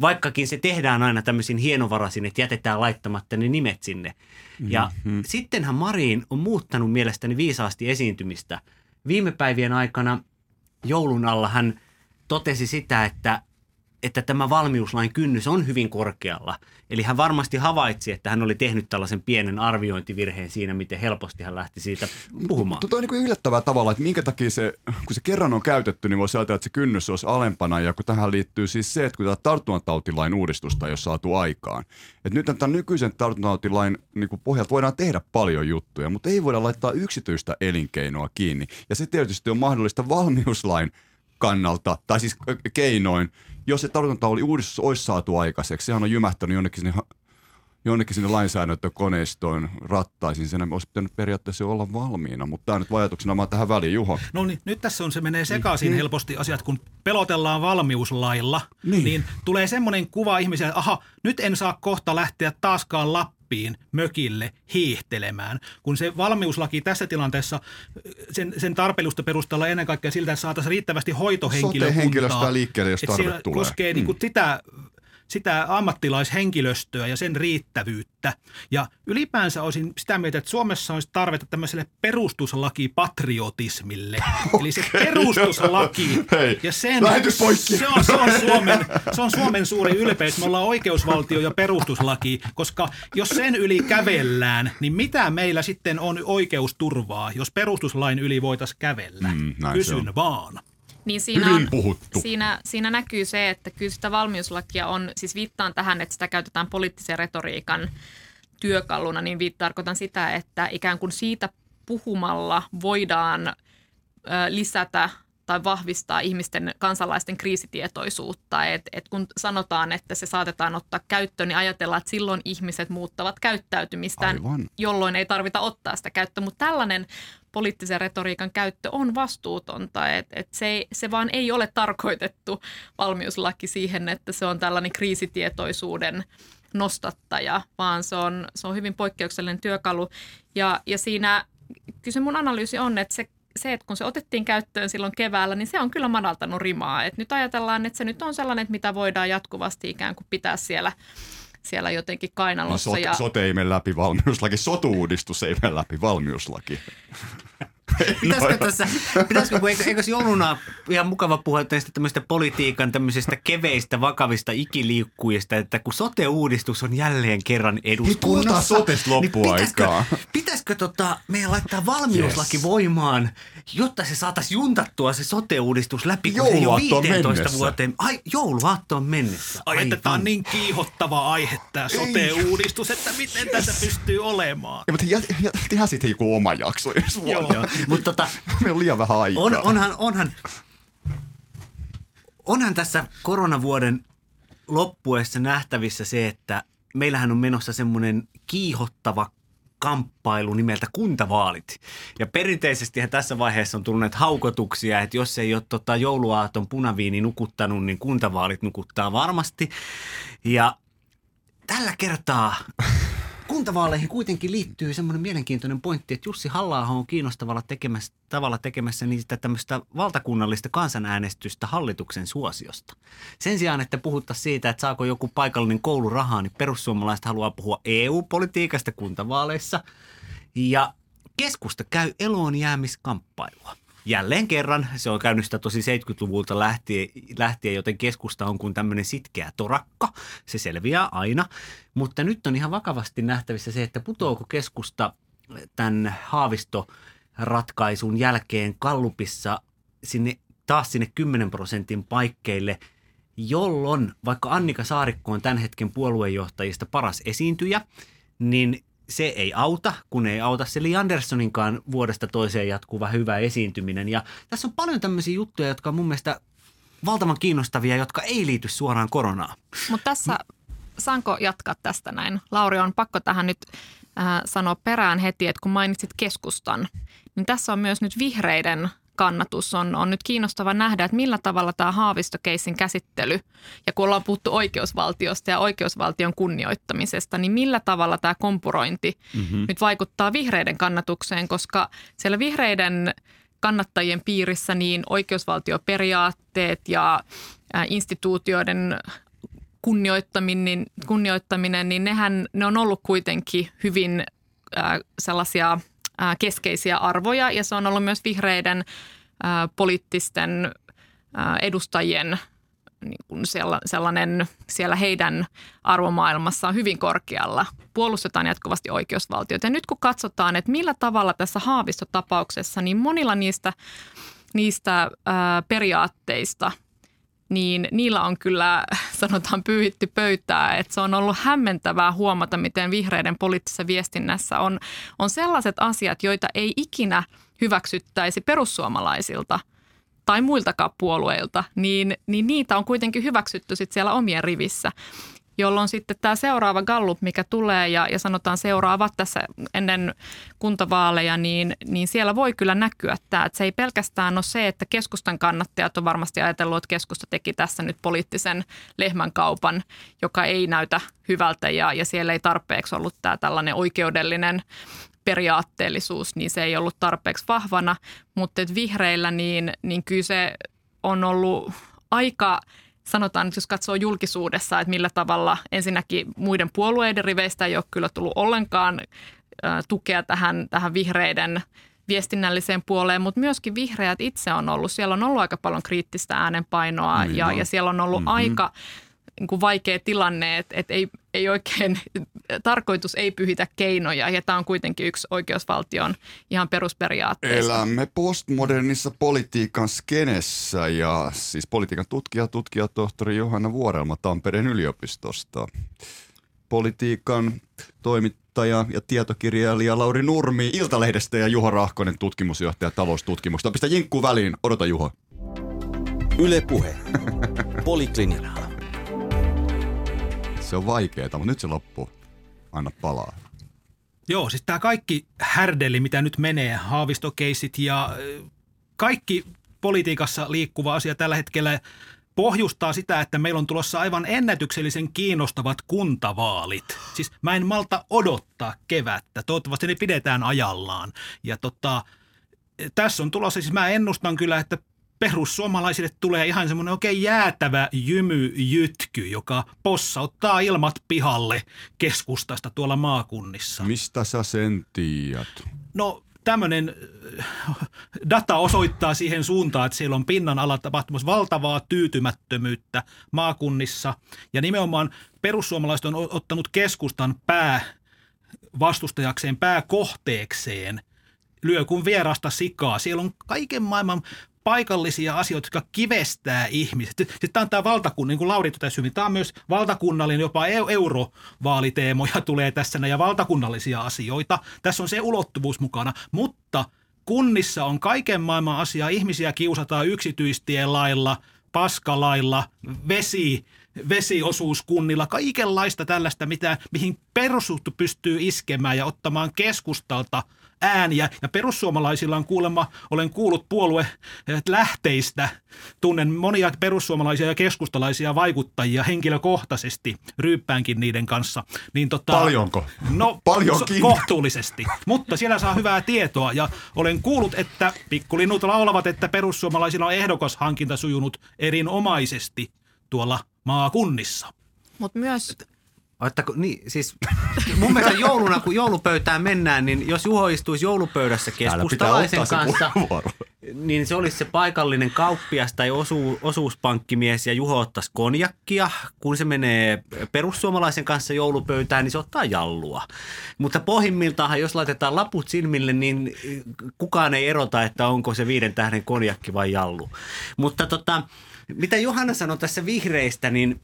Vaikkakin se tehdään aina tämmöisin hienovaraisin, että jätetään laittamatta ne nimet sinne. Ja mm-hmm. sittenhän Marin on muuttanut mielestäni viisaasti esiintymistä. Viime päivien aikana joulun alla hän totesi sitä, että että tämä valmiuslain kynnys on hyvin korkealla. Eli hän varmasti havaitsi, että hän oli tehnyt tällaisen pienen arviointivirheen siinä, miten helposti hän lähti siitä puhumaan. Toi on niin yllättävää tavalla, että minkä takia se, kun se kerran on käytetty, niin voisi ajatella, että se kynnys olisi alempana. Ja kun tähän liittyy siis se, että kun tämä tartuntatautilain uudistusta ei ole saatu aikaan. Että nyt tämän nykyisen tartuntatautilain niin kuin pohjalta voidaan tehdä paljon juttuja, mutta ei voida laittaa yksityistä elinkeinoa kiinni. Ja se tietysti on mahdollista valmiuslain kannalta, tai siis keinoin, jos se tartuntatauli uudistus olisi saatu aikaiseksi, sehän on jymähtänyt jonnekin sinne, jonnekin sinne lainsäädäntökoneistoon rattaisin, sen olisi pitänyt periaatteessa olla valmiina, mutta tämä nyt ajatuksena vaan tähän väliin, Juho. No niin, nyt tässä on se menee sekaisin niin. helposti asiat, kun pelotellaan valmiuslailla, niin, niin tulee semmoinen kuva ihmiselle, että aha, nyt en saa kohta lähteä taaskaan Lappiin mökille hiihtelemään, kun se valmiuslaki tässä tilanteessa, sen, sen tarpelusta perusteella ennen kaikkea siltä, että saataisiin riittävästi hoitohenkilökuntaa. Sote-henkilöstöä liikkeelle, jos tarve tulee. koskee niin mm. niin sitä sitä ammattilaishenkilöstöä ja sen riittävyyttä. Ja ylipäänsä olisin sitä mieltä, että Suomessa olisi tarvetta tämmöiselle perustuslakipatriotismille. Okay. Eli se perustuslaki Hei, ja sen, se on, se, on Suomen, se on Suomen suuri ylpeys. Me ollaan oikeusvaltio ja perustuslaki, koska jos sen yli kävellään, niin mitä meillä sitten on oikeusturvaa, jos perustuslain yli voitaisiin kävellä? Mm, Kysyn vaan. Niin siinä, on, siinä, siinä näkyy se, että kyllä sitä valmiuslakia on, siis viittaan tähän, että sitä käytetään poliittisen retoriikan työkaluna, niin tarkoitan sitä, että ikään kuin siitä puhumalla voidaan ö, lisätä tai vahvistaa ihmisten kansalaisten kriisitietoisuutta. Et, et kun sanotaan, että se saatetaan ottaa käyttöön, niin ajatellaan, että silloin ihmiset muuttavat käyttäytymistään, Aivan. jolloin ei tarvita ottaa sitä käyttöön. Mutta tällainen poliittisen retoriikan käyttö on vastuutonta. Et, et se, se vaan ei ole tarkoitettu valmiuslaki siihen, että se on tällainen kriisitietoisuuden nostattaja, vaan se on, se on hyvin poikkeuksellinen työkalu. Ja, ja siinä kyllä se mun analyysi on, että se se, että kun se otettiin käyttöön silloin keväällä, niin se on kyllä madaltanut rimaa. Et nyt ajatellaan, että se nyt on sellainen, että mitä voidaan jatkuvasti ikään kuin pitää siellä siellä jotenkin kainalossa. No, sote, ja... sote ei mene läpi valmiuslaki, sotuudistus ei mene läpi valmiuslaki. Pitäisikö tässä, pitäisikö, kun eikö, eikös jouluna ihan mukava puhua tästä tämmöistä politiikan tämmöisistä keveistä, vakavista ikiliikkujista, että kun sote-uudistus on jälleen kerran eduskunnassa. Niin sotesta loppuaikaa. Niin pitäisikö, pitäisikö tota, meidän laittaa valmiuslaki yes. voimaan, jotta se saataisiin juntattua se sote-uudistus läpi, kun se ei ole 15 mennessä. vuoteen. Ai, jouluaattoon mennessä. Ai, että tämä on niin kiihottava aihe tämä sote-uudistus, että miten yes. tätä pystyy olemaan. Ja, mutta tehdään sitten joku oma jakso jos Joo. Mutta tota, Meillä on liian vähän aikaa. On, onhan, onhan, onhan tässä koronavuoden loppuessa nähtävissä se, että meillähän on menossa semmoinen kiihottava kamppailu nimeltä kuntavaalit. Ja perinteisesti tässä vaiheessa on tullut haukotuksia, että jos ei ole tota jouluaaton punaviini nukuttanut, niin kuntavaalit nukuttaa varmasti. Ja tällä kertaa kuntavaaleihin kuitenkin liittyy semmoinen mielenkiintoinen pointti, että Jussi halla on kiinnostavalla tekemässä, tavalla tekemässä niistä tämmöistä valtakunnallista kansanäänestystä hallituksen suosiosta. Sen sijaan, että puhuttaisiin siitä, että saako joku paikallinen koulu rahaa, niin perussuomalaiset haluaa puhua EU-politiikasta kuntavaaleissa. Ja keskusta käy eloon jäämiskamppailua jälleen kerran, se on käynyt sitä tosi 70-luvulta lähtien, lähtien, joten keskusta on kuin tämmöinen sitkeä torakka. Se selviää aina. Mutta nyt on ihan vakavasti nähtävissä se, että putoako keskusta tämän haavistoratkaisun jälkeen Kallupissa sinne, taas sinne 10 prosentin paikkeille, jolloin vaikka Annika Saarikko on tämän hetken puoluejohtajista paras esiintyjä, niin se ei auta, kun ei auta se Li Anderssoninkaan vuodesta toiseen jatkuva hyvä esiintyminen. Ja tässä on paljon tämmöisiä juttuja, jotka on mun mielestä valtavan kiinnostavia, jotka ei liity suoraan koronaan. Mutta tässä, saanko jatkaa tästä näin? Lauri, on pakko tähän nyt äh, sanoa perään heti, että kun mainitsit keskustan, niin tässä on myös nyt vihreiden kannatus. On, on nyt kiinnostava nähdä, että millä tavalla tämä haavistokeissin käsittely, ja kun ollaan puhuttu oikeusvaltiosta ja oikeusvaltion kunnioittamisesta, niin millä tavalla tämä kompurointi mm-hmm. nyt vaikuttaa vihreiden kannatukseen, koska siellä vihreiden kannattajien piirissä niin oikeusvaltioperiaatteet ja instituutioiden kunnioittaminen, kunnioittaminen, niin nehän ne on ollut kuitenkin hyvin sellaisia keskeisiä arvoja ja se on ollut myös vihreiden poliittisten edustajien niin kuin sellainen siellä heidän arvomaailmassaan hyvin korkealla. Puolustetaan jatkuvasti oikeusvaltiota. Ja nyt kun katsotaan, että millä tavalla tässä haavistotapauksessa, niin monilla niistä, niistä ää, periaatteista – niin niillä on kyllä, sanotaan, pyyhitty pöytää. Että se on ollut hämmentävää huomata, miten vihreiden poliittisessa viestinnässä on, on sellaiset asiat, joita ei ikinä hyväksyttäisi perussuomalaisilta – tai muiltakaan puolueilta, niin, niin niitä on kuitenkin hyväksytty sit siellä omien rivissä jolloin sitten tämä seuraava Gallup, mikä tulee ja, ja sanotaan seuraavat tässä ennen kuntavaaleja, niin, niin siellä voi kyllä näkyä tämä. Että se ei pelkästään ole se, että keskustan kannattajat on varmasti ajatellut, että keskusta teki tässä nyt poliittisen lehmänkaupan, joka ei näytä hyvältä ja, ja siellä ei tarpeeksi ollut tämä tällainen oikeudellinen periaatteellisuus, niin se ei ollut tarpeeksi vahvana, mutta vihreillä niin, niin kyllä se on ollut aika sanotaan, että jos katsoo julkisuudessa, että millä tavalla ensinnäkin muiden puolueiden riveistä ei ole kyllä tullut ollenkaan tukea tähän, tähän vihreiden viestinnälliseen puoleen, mutta myöskin vihreät itse on ollut, siellä on ollut aika paljon kriittistä äänenpainoa ja, ja siellä on ollut mm-hmm. aika niin kuin vaikea tilanne, että, että ei, ei oikein, tarkoitus ei pyhitä keinoja ja tämä on kuitenkin yksi oikeusvaltion ihan perusperiaatteista. Elämme postmodernissa politiikan skenessä ja siis politiikan tutkija, tutkija tohtori Johanna Vuorelma Tampereen yliopistosta. Politiikan toimittaja ja tietokirjailija Lauri Nurmi Iltalehdestä ja Juho Rahkonen tutkimusjohtaja taloustutkimuksesta. Pistä jinkku väliin, odota Juho. Yle Puhe. Poliklinikka. Se on vaikeaa, mutta nyt se loppuu. Anna palaa. Joo, siis tämä kaikki härdeli, mitä nyt menee, haavistokeisit ja kaikki politiikassa liikkuva asia tällä hetkellä pohjustaa sitä, että meillä on tulossa aivan ennätyksellisen kiinnostavat kuntavaalit. Siis mä en malta odottaa kevättä. Toivottavasti ne pidetään ajallaan. Ja tota, tässä on tulossa, siis mä ennustan kyllä, että perussuomalaisille tulee ihan semmoinen oikein jäätävä jymyjytky, joka possauttaa ilmat pihalle keskustasta tuolla maakunnissa. Mistä sä sen tiedät? No tämmöinen äh, data osoittaa siihen suuntaan, että siellä on pinnan alla tapahtumassa valtavaa tyytymättömyyttä maakunnissa. Ja nimenomaan perussuomalaiset on ottanut keskustan pää vastustajakseen, pääkohteekseen lyö kuin vierasta sikaa. Siellä on kaiken maailman paikallisia asioita, jotka kivestää ihmiset. Sitten tämä on tämä valtakunnan, niin kuin Lauri totesi hyvin, tämä on myös valtakunnallinen, jopa eurovaaliteemoja tulee tässä ja valtakunnallisia asioita. Tässä on se ulottuvuus mukana, mutta kunnissa on kaiken maailman asia. Ihmisiä kiusataan yksityistielailla, paskalailla, vesi, vesiosuuskunnilla, kaikenlaista tällaista, mitä, mihin perussuhtu pystyy iskemään ja ottamaan keskustalta – ääniä. Ja perussuomalaisilla on kuulemma, olen kuullut puolue lähteistä, tunnen monia perussuomalaisia ja keskustalaisia vaikuttajia henkilökohtaisesti, ryyppäänkin niiden kanssa. Niin tota, Paljonko? No, Paljonkin. kohtuullisesti. Mutta siellä saa hyvää tietoa ja olen kuullut, että pikkulinnut laulavat, että perussuomalaisilla on ehdokashankinta sujunut erinomaisesti tuolla maakunnissa. Mutta myös Ottako, niin, siis mun mielestä jouluna, kun joulupöytään mennään, niin jos Juho istuisi joulupöydässä keskustalaisen kanssa, niin se olisi se paikallinen kauppias tai osu, osuuspankkimies ja Juho ottaisi konjakkia. Kun se menee perussuomalaisen kanssa joulupöytään, niin se ottaa jallua. Mutta pohjimmiltaan, jos laitetaan laput silmille, niin kukaan ei erota, että onko se viiden tähden konjakki vai jallu. Mutta tota, mitä Johanna sanoi tässä vihreistä, niin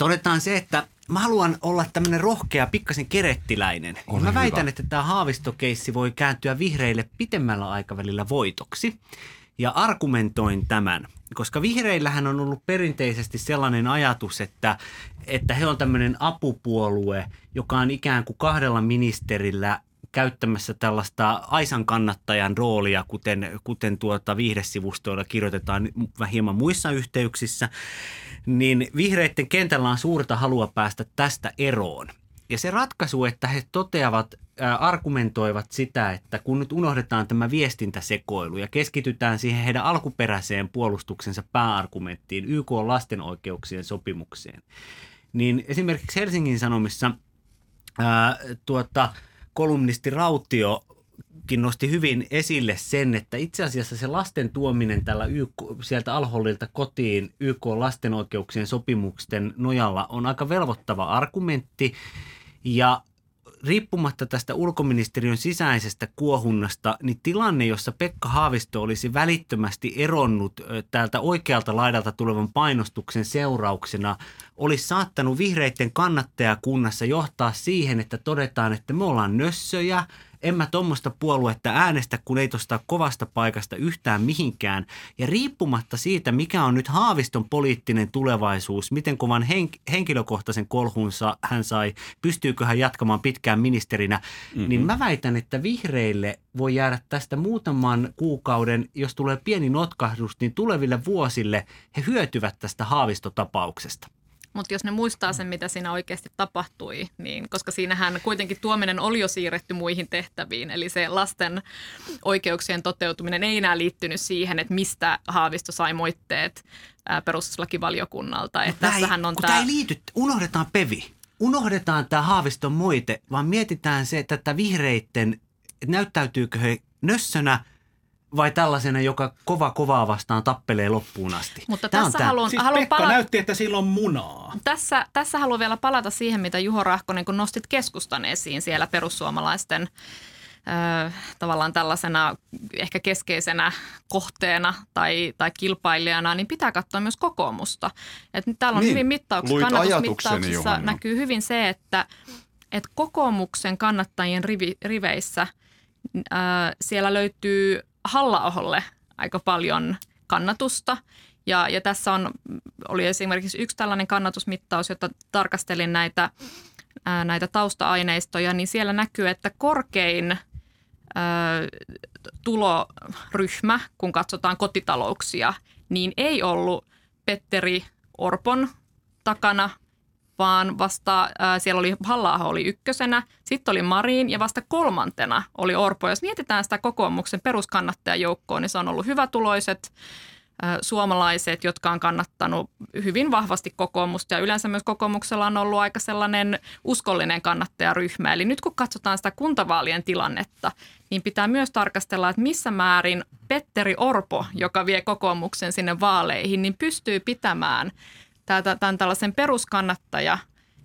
todetaan se, että mä haluan olla tämmöinen rohkea, pikkasen kerettiläinen. ja mä väitän, hyvä. että tämä haavistokeissi voi kääntyä vihreille pitemmällä aikavälillä voitoksi. Ja argumentoin tämän, koska vihreillähän on ollut perinteisesti sellainen ajatus, että, että he on tämmöinen apupuolue, joka on ikään kuin kahdella ministerillä käyttämässä tällaista Aisan kannattajan roolia, kuten, kuten tuota viihdesivustoilla kirjoitetaan hieman muissa yhteyksissä niin vihreiden kentällä on suurta halua päästä tästä eroon. Ja se ratkaisu, että he toteavat, äh, argumentoivat sitä, että kun nyt unohdetaan tämä viestintäsekoilu ja keskitytään siihen heidän alkuperäiseen puolustuksensa pääargumenttiin, YK on lasten oikeuksien sopimukseen, niin esimerkiksi Helsingin Sanomissa ää, tuota, kolumnisti Rautio nosti hyvin esille sen, että itse asiassa se lasten tuominen tällä YK, sieltä Alhollilta kotiin YK lasten oikeuksien sopimuksen nojalla on aika velvoittava argumentti. Ja riippumatta tästä ulkoministeriön sisäisestä kuohunnasta, niin tilanne, jossa Pekka Haavisto olisi välittömästi eronnut täältä oikealta laidalta tulevan painostuksen seurauksena, olisi saattanut vihreiden kannattajakunnassa johtaa siihen, että todetaan, että me ollaan nössöjä – en mä tuommoista puoluetta äänestä, kun ei tuosta kovasta paikasta yhtään mihinkään. Ja riippumatta siitä, mikä on nyt Haaviston poliittinen tulevaisuus, miten kovan henk- henkilökohtaisen kolhunsa hän sai, pystyykö hän jatkamaan pitkään ministerinä, mm-hmm. niin mä väitän, että vihreille voi jäädä tästä muutaman kuukauden, jos tulee pieni notkahdus, niin tuleville vuosille he hyötyvät tästä Haavistotapauksesta. Mutta jos ne muistaa sen, mitä siinä oikeasti tapahtui, niin koska siinähän kuitenkin tuominen oli jo siirretty muihin tehtäviin, eli se lasten oikeuksien toteutuminen ei enää liittynyt siihen, että mistä Haavisto sai moitteet perustuslakivaliokunnalta. Että tässähän on tämä... ei liity, unohdetaan Pevi, unohdetaan tämä Haaviston moite, vaan mietitään se, että tätä vihreitten, että näyttäytyykö he nössönä vai tällaisena, joka kova kovaa vastaan tappelee loppuun asti? Mutta Tämä tässä haluan, siis haluan Pekka pala- näytti, että sillä on munaa. Tässä, tässä haluan vielä palata siihen, mitä Juho Rahkonen, kun nostit keskustan esiin siellä perussuomalaisten ö, tavallaan tällaisena ehkä keskeisenä kohteena tai, tai kilpailijana, niin pitää katsoa myös kokoomusta. Et täällä on niin, hyvin mittauksissa, kannatusmittauksissa näkyy hyvin se, että et kokoomuksen kannattajien rivi, riveissä ö, siellä löytyy halla aika paljon kannatusta. Ja, ja tässä on, oli esimerkiksi yksi tällainen kannatusmittaus, jota tarkastelin näitä, ää, näitä tausta-aineistoja, niin siellä näkyy, että korkein ää, tuloryhmä, kun katsotaan kotitalouksia, niin ei ollut Petteri Orpon takana, vaan vasta äh, siellä oli halla oli ykkösenä, sitten oli Marin ja vasta kolmantena oli Orpo. Jos mietitään sitä kokoomuksen peruskannattajajoukkoa, niin se on ollut hyvätuloiset äh, suomalaiset, jotka on kannattanut hyvin vahvasti kokoomusta ja yleensä myös kokoomuksella on ollut aika sellainen uskollinen kannattajaryhmä. Eli nyt kun katsotaan sitä kuntavaalien tilannetta, niin pitää myös tarkastella, että missä määrin Petteri Orpo, joka vie kokoomuksen sinne vaaleihin, niin pystyy pitämään – tämän tällaisen peruskannattaja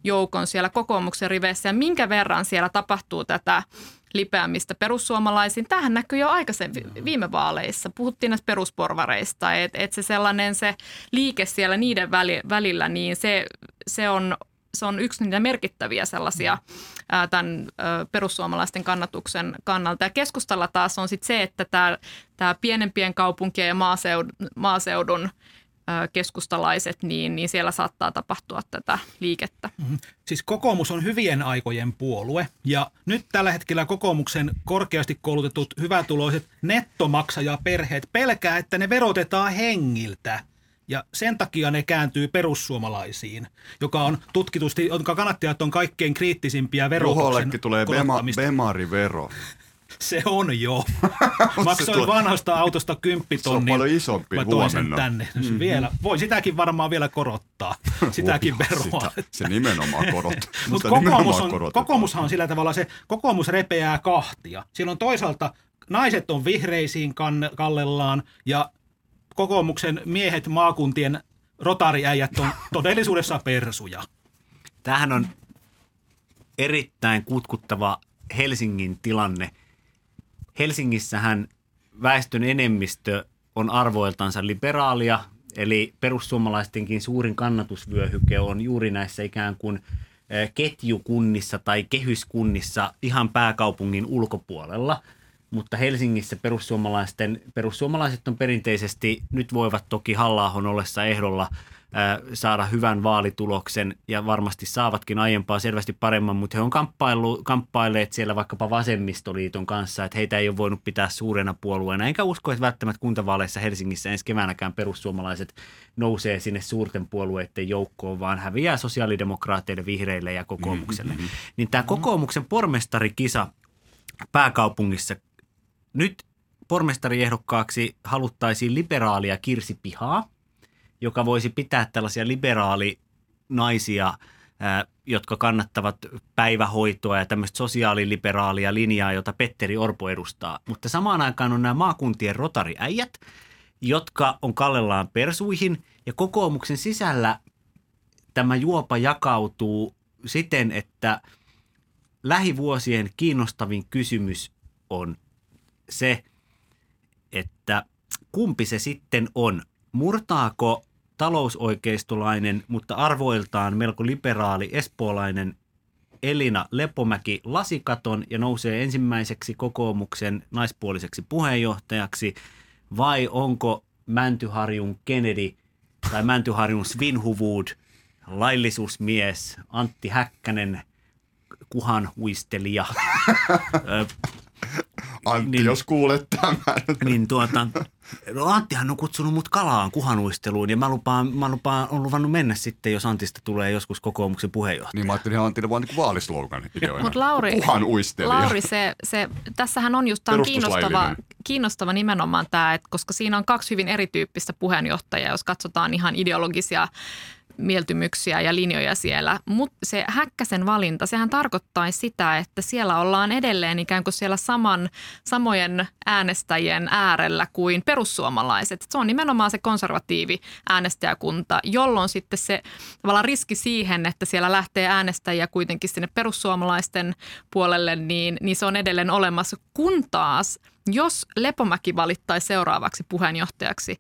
joukon siellä kokoomuksen riveissä ja minkä verran siellä tapahtuu tätä lipeämistä perussuomalaisiin. Tähän näkyy jo aikaisemmin viime vaaleissa. Puhuttiin näistä perusporvareista, että et se sellainen se liike siellä niiden välillä, niin se, se on se on yksi niitä merkittäviä sellaisia ää, tämän ää, perussuomalaisten kannatuksen kannalta. Ja keskustalla taas on sitten se, että tämä pienempien kaupunkien ja maaseudun, maaseudun keskustalaiset, niin, niin siellä saattaa tapahtua tätä liikettä. Mm-hmm. Siis kokoomus on hyvien aikojen puolue ja nyt tällä hetkellä kokoomuksen korkeasti koulutetut hyvätuloiset nettomaksajaperheet pelkää, että ne verotetaan hengiltä. Ja sen takia ne kääntyy perussuomalaisiin, joka on tutkitusti, jonka kannattajat on kaikkein kriittisimpiä verotuksen tulee bema, Bemari-vero. Se on jo. Maksoin vanhasta autosta kymppitonnin. Se on paljon isompi Mä toin sen tänne. Mm-hmm. Vielä, voi sitäkin varmaan vielä korottaa. Sitäkin veroa. Sitä, se nimenomaan korottaa. Mutta kokoomus on, kokoomushan on sillä tavalla se, kokoomus repeää kahtia. Siellä on toisaalta naiset on vihreisiin kallellaan ja kokoomuksen miehet maakuntien rotariäijät on todellisuudessa persuja. Tämähän on erittäin kutkuttava Helsingin tilanne – Helsingissähän väestön enemmistö on arvoiltansa liberaalia, eli perussuomalaistenkin suurin kannatusvyöhyke on juuri näissä ikään kuin ketjukunnissa tai kehyskunnissa ihan pääkaupungin ulkopuolella. Mutta Helsingissä perussuomalaisten, perussuomalaiset on perinteisesti, nyt voivat toki halla ollessa ehdolla – saada hyvän vaalituloksen ja varmasti saavatkin aiempaa selvästi paremman, mutta he on kamppailleet siellä vaikkapa vasemmistoliiton kanssa, että heitä ei ole voinut pitää suurena puolueena. Enkä usko, että välttämättä kuntavaaleissa Helsingissä ensi keväänäkään perussuomalaiset nousee sinne suurten puolueiden joukkoon, vaan häviää sosiaalidemokraateille, vihreille ja kokoomukselle. Mm-hmm. Niin tämä kokoomuksen pormestarikisa pääkaupungissa, nyt pormestariehdokkaaksi haluttaisiin liberaalia Kirsi Pihaa – joka voisi pitää tällaisia liberaali naisia jotka kannattavat päivähoitoa ja tämmöistä sosiaaliliberaalia linjaa, jota Petteri Orpo edustaa. Mutta samaan aikaan on nämä maakuntien rotariäijät, jotka on kallellaan persuihin ja kokoomuksen sisällä tämä juopa jakautuu siten, että lähivuosien kiinnostavin kysymys on se, että kumpi se sitten on. Murtaako talousoikeistolainen, mutta arvoiltaan melko liberaali espoolainen Elina Lepomäki lasikaton ja nousee ensimmäiseksi kokoomuksen naispuoliseksi puheenjohtajaksi. Vai onko Mäntyharjun Kennedy tai Mäntyharjun Svinhuvud laillisuusmies Antti Häkkänen kuhanhuistelija? Ö, Antti, Niin. jos kuulet tämän. niin tuota, no Anttihan on kutsunut mut kalaan kuhanuisteluun ja mä lupaan, mä lupaan, on luvannut mennä sitten, jos Antista tulee joskus kokoomuksen puheenjohtaja. Niin mä ajattelin ihan Antille vaan niin vaalislogan ideoina. Mutta Lauri. Lauri se, se, tässähän on just tämä on kiinnostava, kiinnostava nimenomaan tämä, että koska siinä on kaksi hyvin erityyppistä puheenjohtajaa, jos katsotaan ihan ideologisia mieltymyksiä ja linjoja siellä. Mutta se Häkkäsen valinta, sehän tarkoittaisi sitä, että siellä ollaan edelleen ikään kuin siellä saman, samojen äänestäjien äärellä kuin perussuomalaiset. Se on nimenomaan se konservatiivi äänestäjäkunta, jolloin sitten se tavallaan riski siihen, että siellä lähtee äänestäjiä kuitenkin sinne perussuomalaisten puolelle, niin, niin se on edelleen olemassa. Kun taas, jos Lepomäki valittaisi seuraavaksi puheenjohtajaksi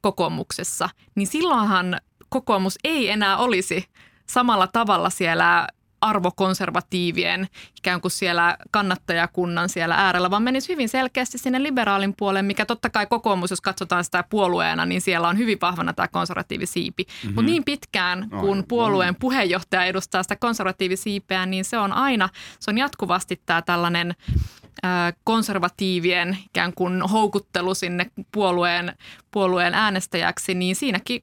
kokoomuksessa, niin silloinhan kokoomus ei enää olisi samalla tavalla siellä arvokonservatiivien ikään kuin siellä kannattajakunnan siellä äärellä, vaan menisi hyvin selkeästi sinne liberaalin puoleen, mikä totta kai kokoomus, jos katsotaan sitä puolueena, niin siellä on hyvin vahvana tämä konservatiivisiipi. Mm-hmm. Mutta niin pitkään, kun puolueen puheenjohtaja edustaa sitä konservatiivisiipeä, niin se on aina, se on jatkuvasti tämä tällainen konservatiivien ikään kuin houkuttelu sinne puolueen, puolueen äänestäjäksi, niin siinäkin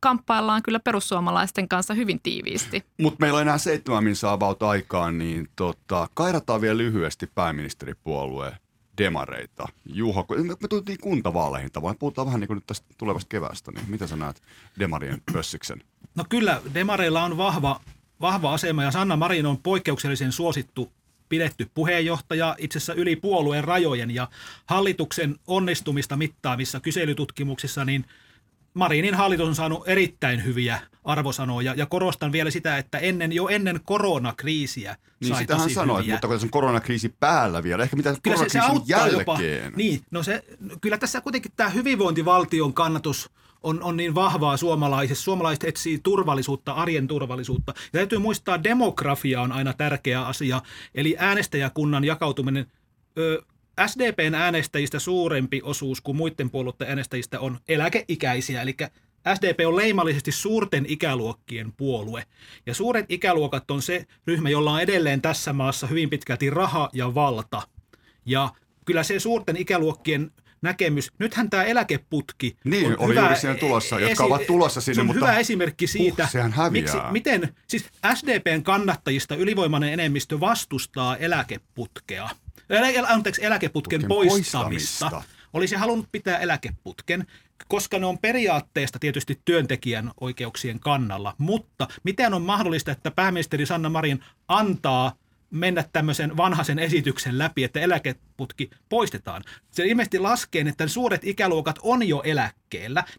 kamppaillaan kyllä perussuomalaisten kanssa hyvin tiiviisti. Mutta meillä on enää seitsemän minsaa about aikaan, niin tota, kairataan vielä lyhyesti pääministeripuolueen demareita. Juha, kun- me, me tultiin kuntavaaleihin tavallaan, puhutaan vähän niin kuin nyt tästä tulevasta keväästä, niin mitä sä näet demarien pössiksen? No kyllä, demareilla on vahva, vahva asema ja Sanna Marin on poikkeuksellisen suosittu pidetty puheenjohtaja itse asiassa yli puolueen rajojen ja hallituksen onnistumista mittaavissa kyselytutkimuksissa, niin Marinin hallitus on saanut erittäin hyviä arvosanoja ja korostan vielä sitä, että ennen, jo ennen koronakriisiä Niin sai sitähän tosi sanoit, hyviä. mutta kun tässä on koronakriisi päällä vielä, ehkä mitä Kyllä se, se auttaa jopa. jälkeen. Niin, no se, kyllä tässä kuitenkin tämä hyvinvointivaltion kannatus on, on niin vahvaa suomalaisessa. Suomalaiset etsii turvallisuutta, arjen turvallisuutta. Ja täytyy muistaa, demografia on aina tärkeä asia. Eli äänestäjäkunnan jakautuminen. Ö, SDPn äänestäjistä suurempi osuus kuin muiden puolueiden äänestäjistä on eläkeikäisiä. Eli SDP on leimallisesti suurten ikäluokkien puolue. Ja suuret ikäluokat on se ryhmä, jolla on edelleen tässä maassa hyvin pitkälti raha ja valta. Ja kyllä se suurten ikäluokkien näkemys, nythän tämä eläkeputki Niin, on oli hyvä juuri siinä tulossa, jotka ovat tulossa sinne, se on mutta hyvä esimerkki siitä, huh, miksi, miten siis SDPn kannattajista ylivoimainen enemmistö vastustaa eläkeputkea. Elä, anteeksi, eläkeputken Putken poistamista. poistamista. Olisi halunnut pitää eläkeputken, koska ne on periaatteesta tietysti työntekijän oikeuksien kannalla. Mutta miten on mahdollista, että pääministeri Sanna Marin antaa mennä tämmöisen vanhaisen esityksen läpi, että eläkeputki poistetaan. Se ilmeisesti laskee, että suuret ikäluokat on jo eläkkeellä.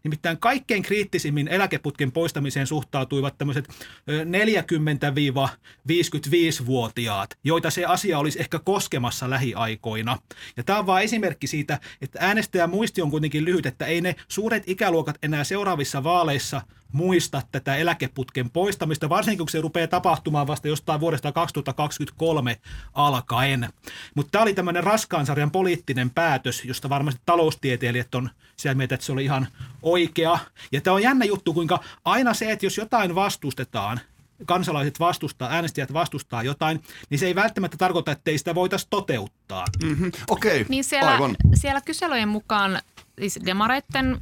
Nimittäin kaikkein kriittisimmin eläkeputken poistamiseen suhtautuivat tämmöiset ö, 40-55-vuotiaat, joita se asia olisi ehkä koskemassa lähiaikoina. Ja tämä on vain esimerkki siitä, että äänestäjän muisti on kuitenkin lyhyt, että ei ne suuret ikäluokat enää seuraavissa vaaleissa muista tätä eläkeputken poistamista, varsinkin kun se rupeaa tapahtumaan vasta jostain vuodesta 2023 alkaen. Mutta tämä oli tämmöinen raskaan sarjan poliittinen päätös, josta varmasti taloustieteilijät on sitä mieltä, että se oli ihan oikea. Ja tämä on jännä juttu, kuinka aina se, että jos jotain vastustetaan, kansalaiset vastustaa, äänestäjät vastustaa jotain, niin se ei välttämättä tarkoita, että ei sitä voitaisiin toteuttaa. okei, Niin siellä, aivan. siellä kyselyjen mukaan siis demareitten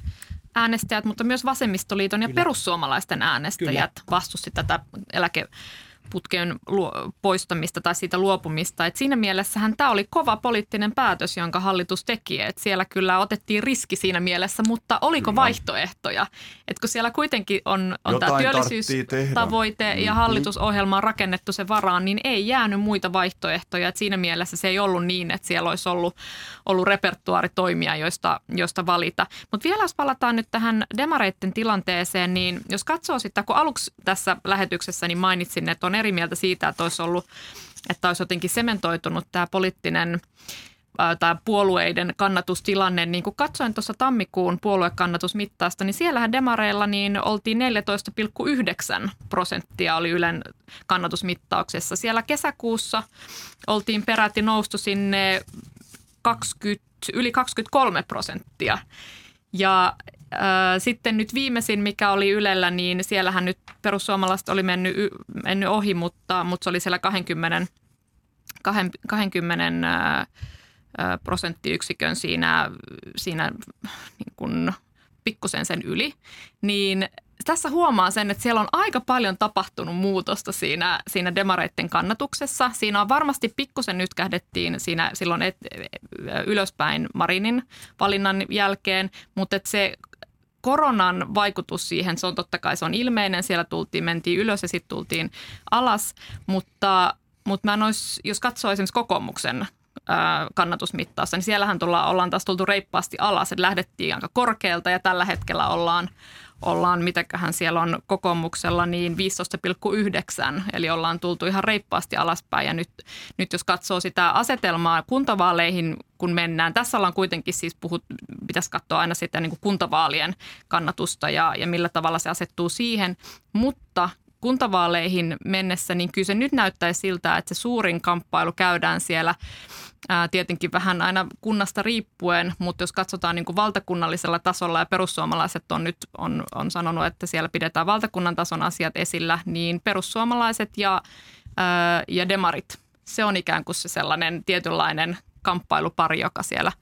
äänestäjät, mutta myös vasemmistoliiton ja Kyllä. perussuomalaisten äänestäjät vastusti tätä putken luo, poistamista tai siitä luopumista. Et siinä mielessähän tämä oli kova poliittinen päätös, jonka hallitus teki. Et siellä kyllä otettiin riski siinä mielessä, mutta oliko Kyllä. vaihtoehtoja? Et kun siellä kuitenkin on, on tämä työllisyystavoite ja Mhm. hallitusohjelma on rakennettu se varaan, niin ei jäänyt muita vaihtoehtoja. Et siinä mielessä se ei ollut niin, että siellä olisi ollut, ollut repertuaari toimia, joista, joista valita. Mutta vielä jos palataan nyt tähän demareitten tilanteeseen, niin jos katsoo sitä, kun aluksi tässä lähetyksessä niin mainitsin, että on eri mieltä siitä, että olisi ollut, että olisi jotenkin sementoitunut tämä poliittinen tai puolueiden kannatustilanne, niin kun katsoin tuossa tammikuun puoluekannatusmittaasta, niin siellähän demareilla niin oltiin 14,9 prosenttia oli Ylen kannatusmittauksessa. Siellä kesäkuussa oltiin peräti noustu sinne 20, yli 23 prosenttia. Ja sitten nyt viimeisin, mikä oli Ylellä, niin siellähän nyt perussuomalaiset oli mennyt, mennyt ohi, mutta, mutta se oli siellä 20, 20 äh, prosenttiyksikön siinä, siinä niin kuin pikkusen sen yli, niin tässä huomaa sen, että siellä on aika paljon tapahtunut muutosta siinä, siinä demareitten kannatuksessa. Siinä on varmasti pikkusen nyt kähdettiin siinä silloin et, ylöspäin Marinin valinnan jälkeen, mutta se koronan vaikutus siihen, se on totta kai se on ilmeinen. Siellä tultiin, mentiin ylös ja sitten tultiin alas, mutta, mutta mä en olisi, jos katsoo esimerkiksi kokoomuksen kannatusmittausta, niin siellähän tulla, ollaan taas tultu reippaasti alas, että lähdettiin aika korkealta ja tällä hetkellä ollaan, ollaan mitäköhän siellä on kokoomuksella, niin 15,9, eli ollaan tultu ihan reippaasti alaspäin. Ja nyt, nyt jos katsoo sitä asetelmaa kuntavaaleihin, kun mennään, tässä ollaan kuitenkin siis puhut, pitäisi katsoa aina sitä niin kuin kuntavaalien kannatusta ja, ja millä tavalla se asettuu siihen, mutta kuntavaaleihin mennessä, niin kyllä se nyt näyttäisi siltä, että se suurin kamppailu käydään siellä ää, tietenkin vähän aina kunnasta riippuen, mutta jos katsotaan niin kuin valtakunnallisella tasolla ja perussuomalaiset on nyt on, on sanonut, että siellä pidetään valtakunnan tason asiat esillä, niin perussuomalaiset ja, ää, ja demarit, se on ikään kuin se sellainen tietynlainen kamppailupari, joka siellä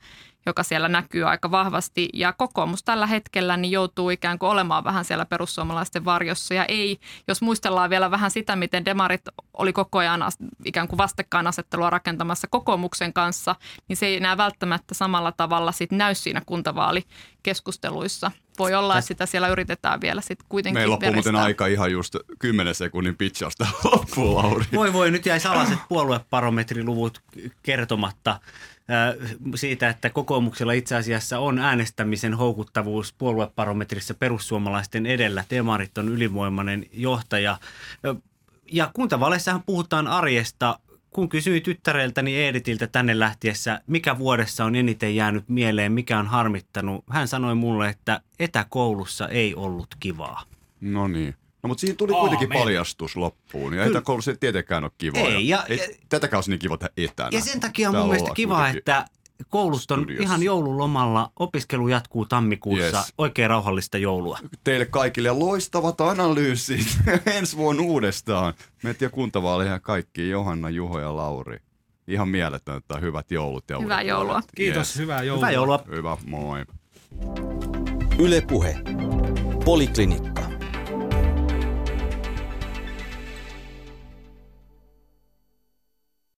joka siellä näkyy aika vahvasti. Ja kokoomus tällä hetkellä niin joutuu ikään kuin olemaan vähän siellä perussuomalaisten varjossa. Ja ei, jos muistellaan vielä vähän sitä, miten demarit oli koko ajan ikään kuin vastakkainasettelua rakentamassa kokoomuksen kanssa, niin se ei enää välttämättä samalla tavalla sit näy siinä kuntavaalikeskusteluissa. Voi olla, että sitä siellä yritetään vielä sitten kuitenkin Meillä loppuu muuten aika ihan just 10 sekunnin pitchausta loppuun, Lauri. Voi voi, nyt jäi salaiset puolueparometriluvut kertomatta äh, siitä, että kokoomuksella itse asiassa on äänestämisen houkuttavuus puolueparometrissa perussuomalaisten edellä. Demarit on ylivoimainen johtaja. Ö, Ja kuntavaaleissahan puhutaan arjesta. Kun kysyin tyttäreltäni Editiltä tänne lähtiessä, mikä vuodessa on eniten jäänyt mieleen, mikä on harmittanut, hän sanoi mulle, että etäkoulussa ei ollut kivaa. No niin. No mutta siinä tuli Aamen. kuitenkin paljastus loppuun. Ja etäkoulussa ei tietenkään ole kiva. Ei, ja- ja- tätäkään olisi niin kiva tehdä etänä. Ja sen takia on mun mielestä kiva, kuitenkin. että koulut on studiossa. ihan joululomalla. Opiskelu jatkuu tammikuussa. Yes. Oikein rauhallista joulua. Teille kaikille loistavat analyysit ensi vuonna uudestaan. Meitä kuntavaaleihin ja kaikki, Johanna, Juho ja Lauri. Ihan mieletöntä, hyvät joulut. Ja Hyvää uudet joulua. vuodet. Kiitos, hyvää joulua. Hyvää joulua. Hyvä, moi. Yle Puhe. Poliklinikka.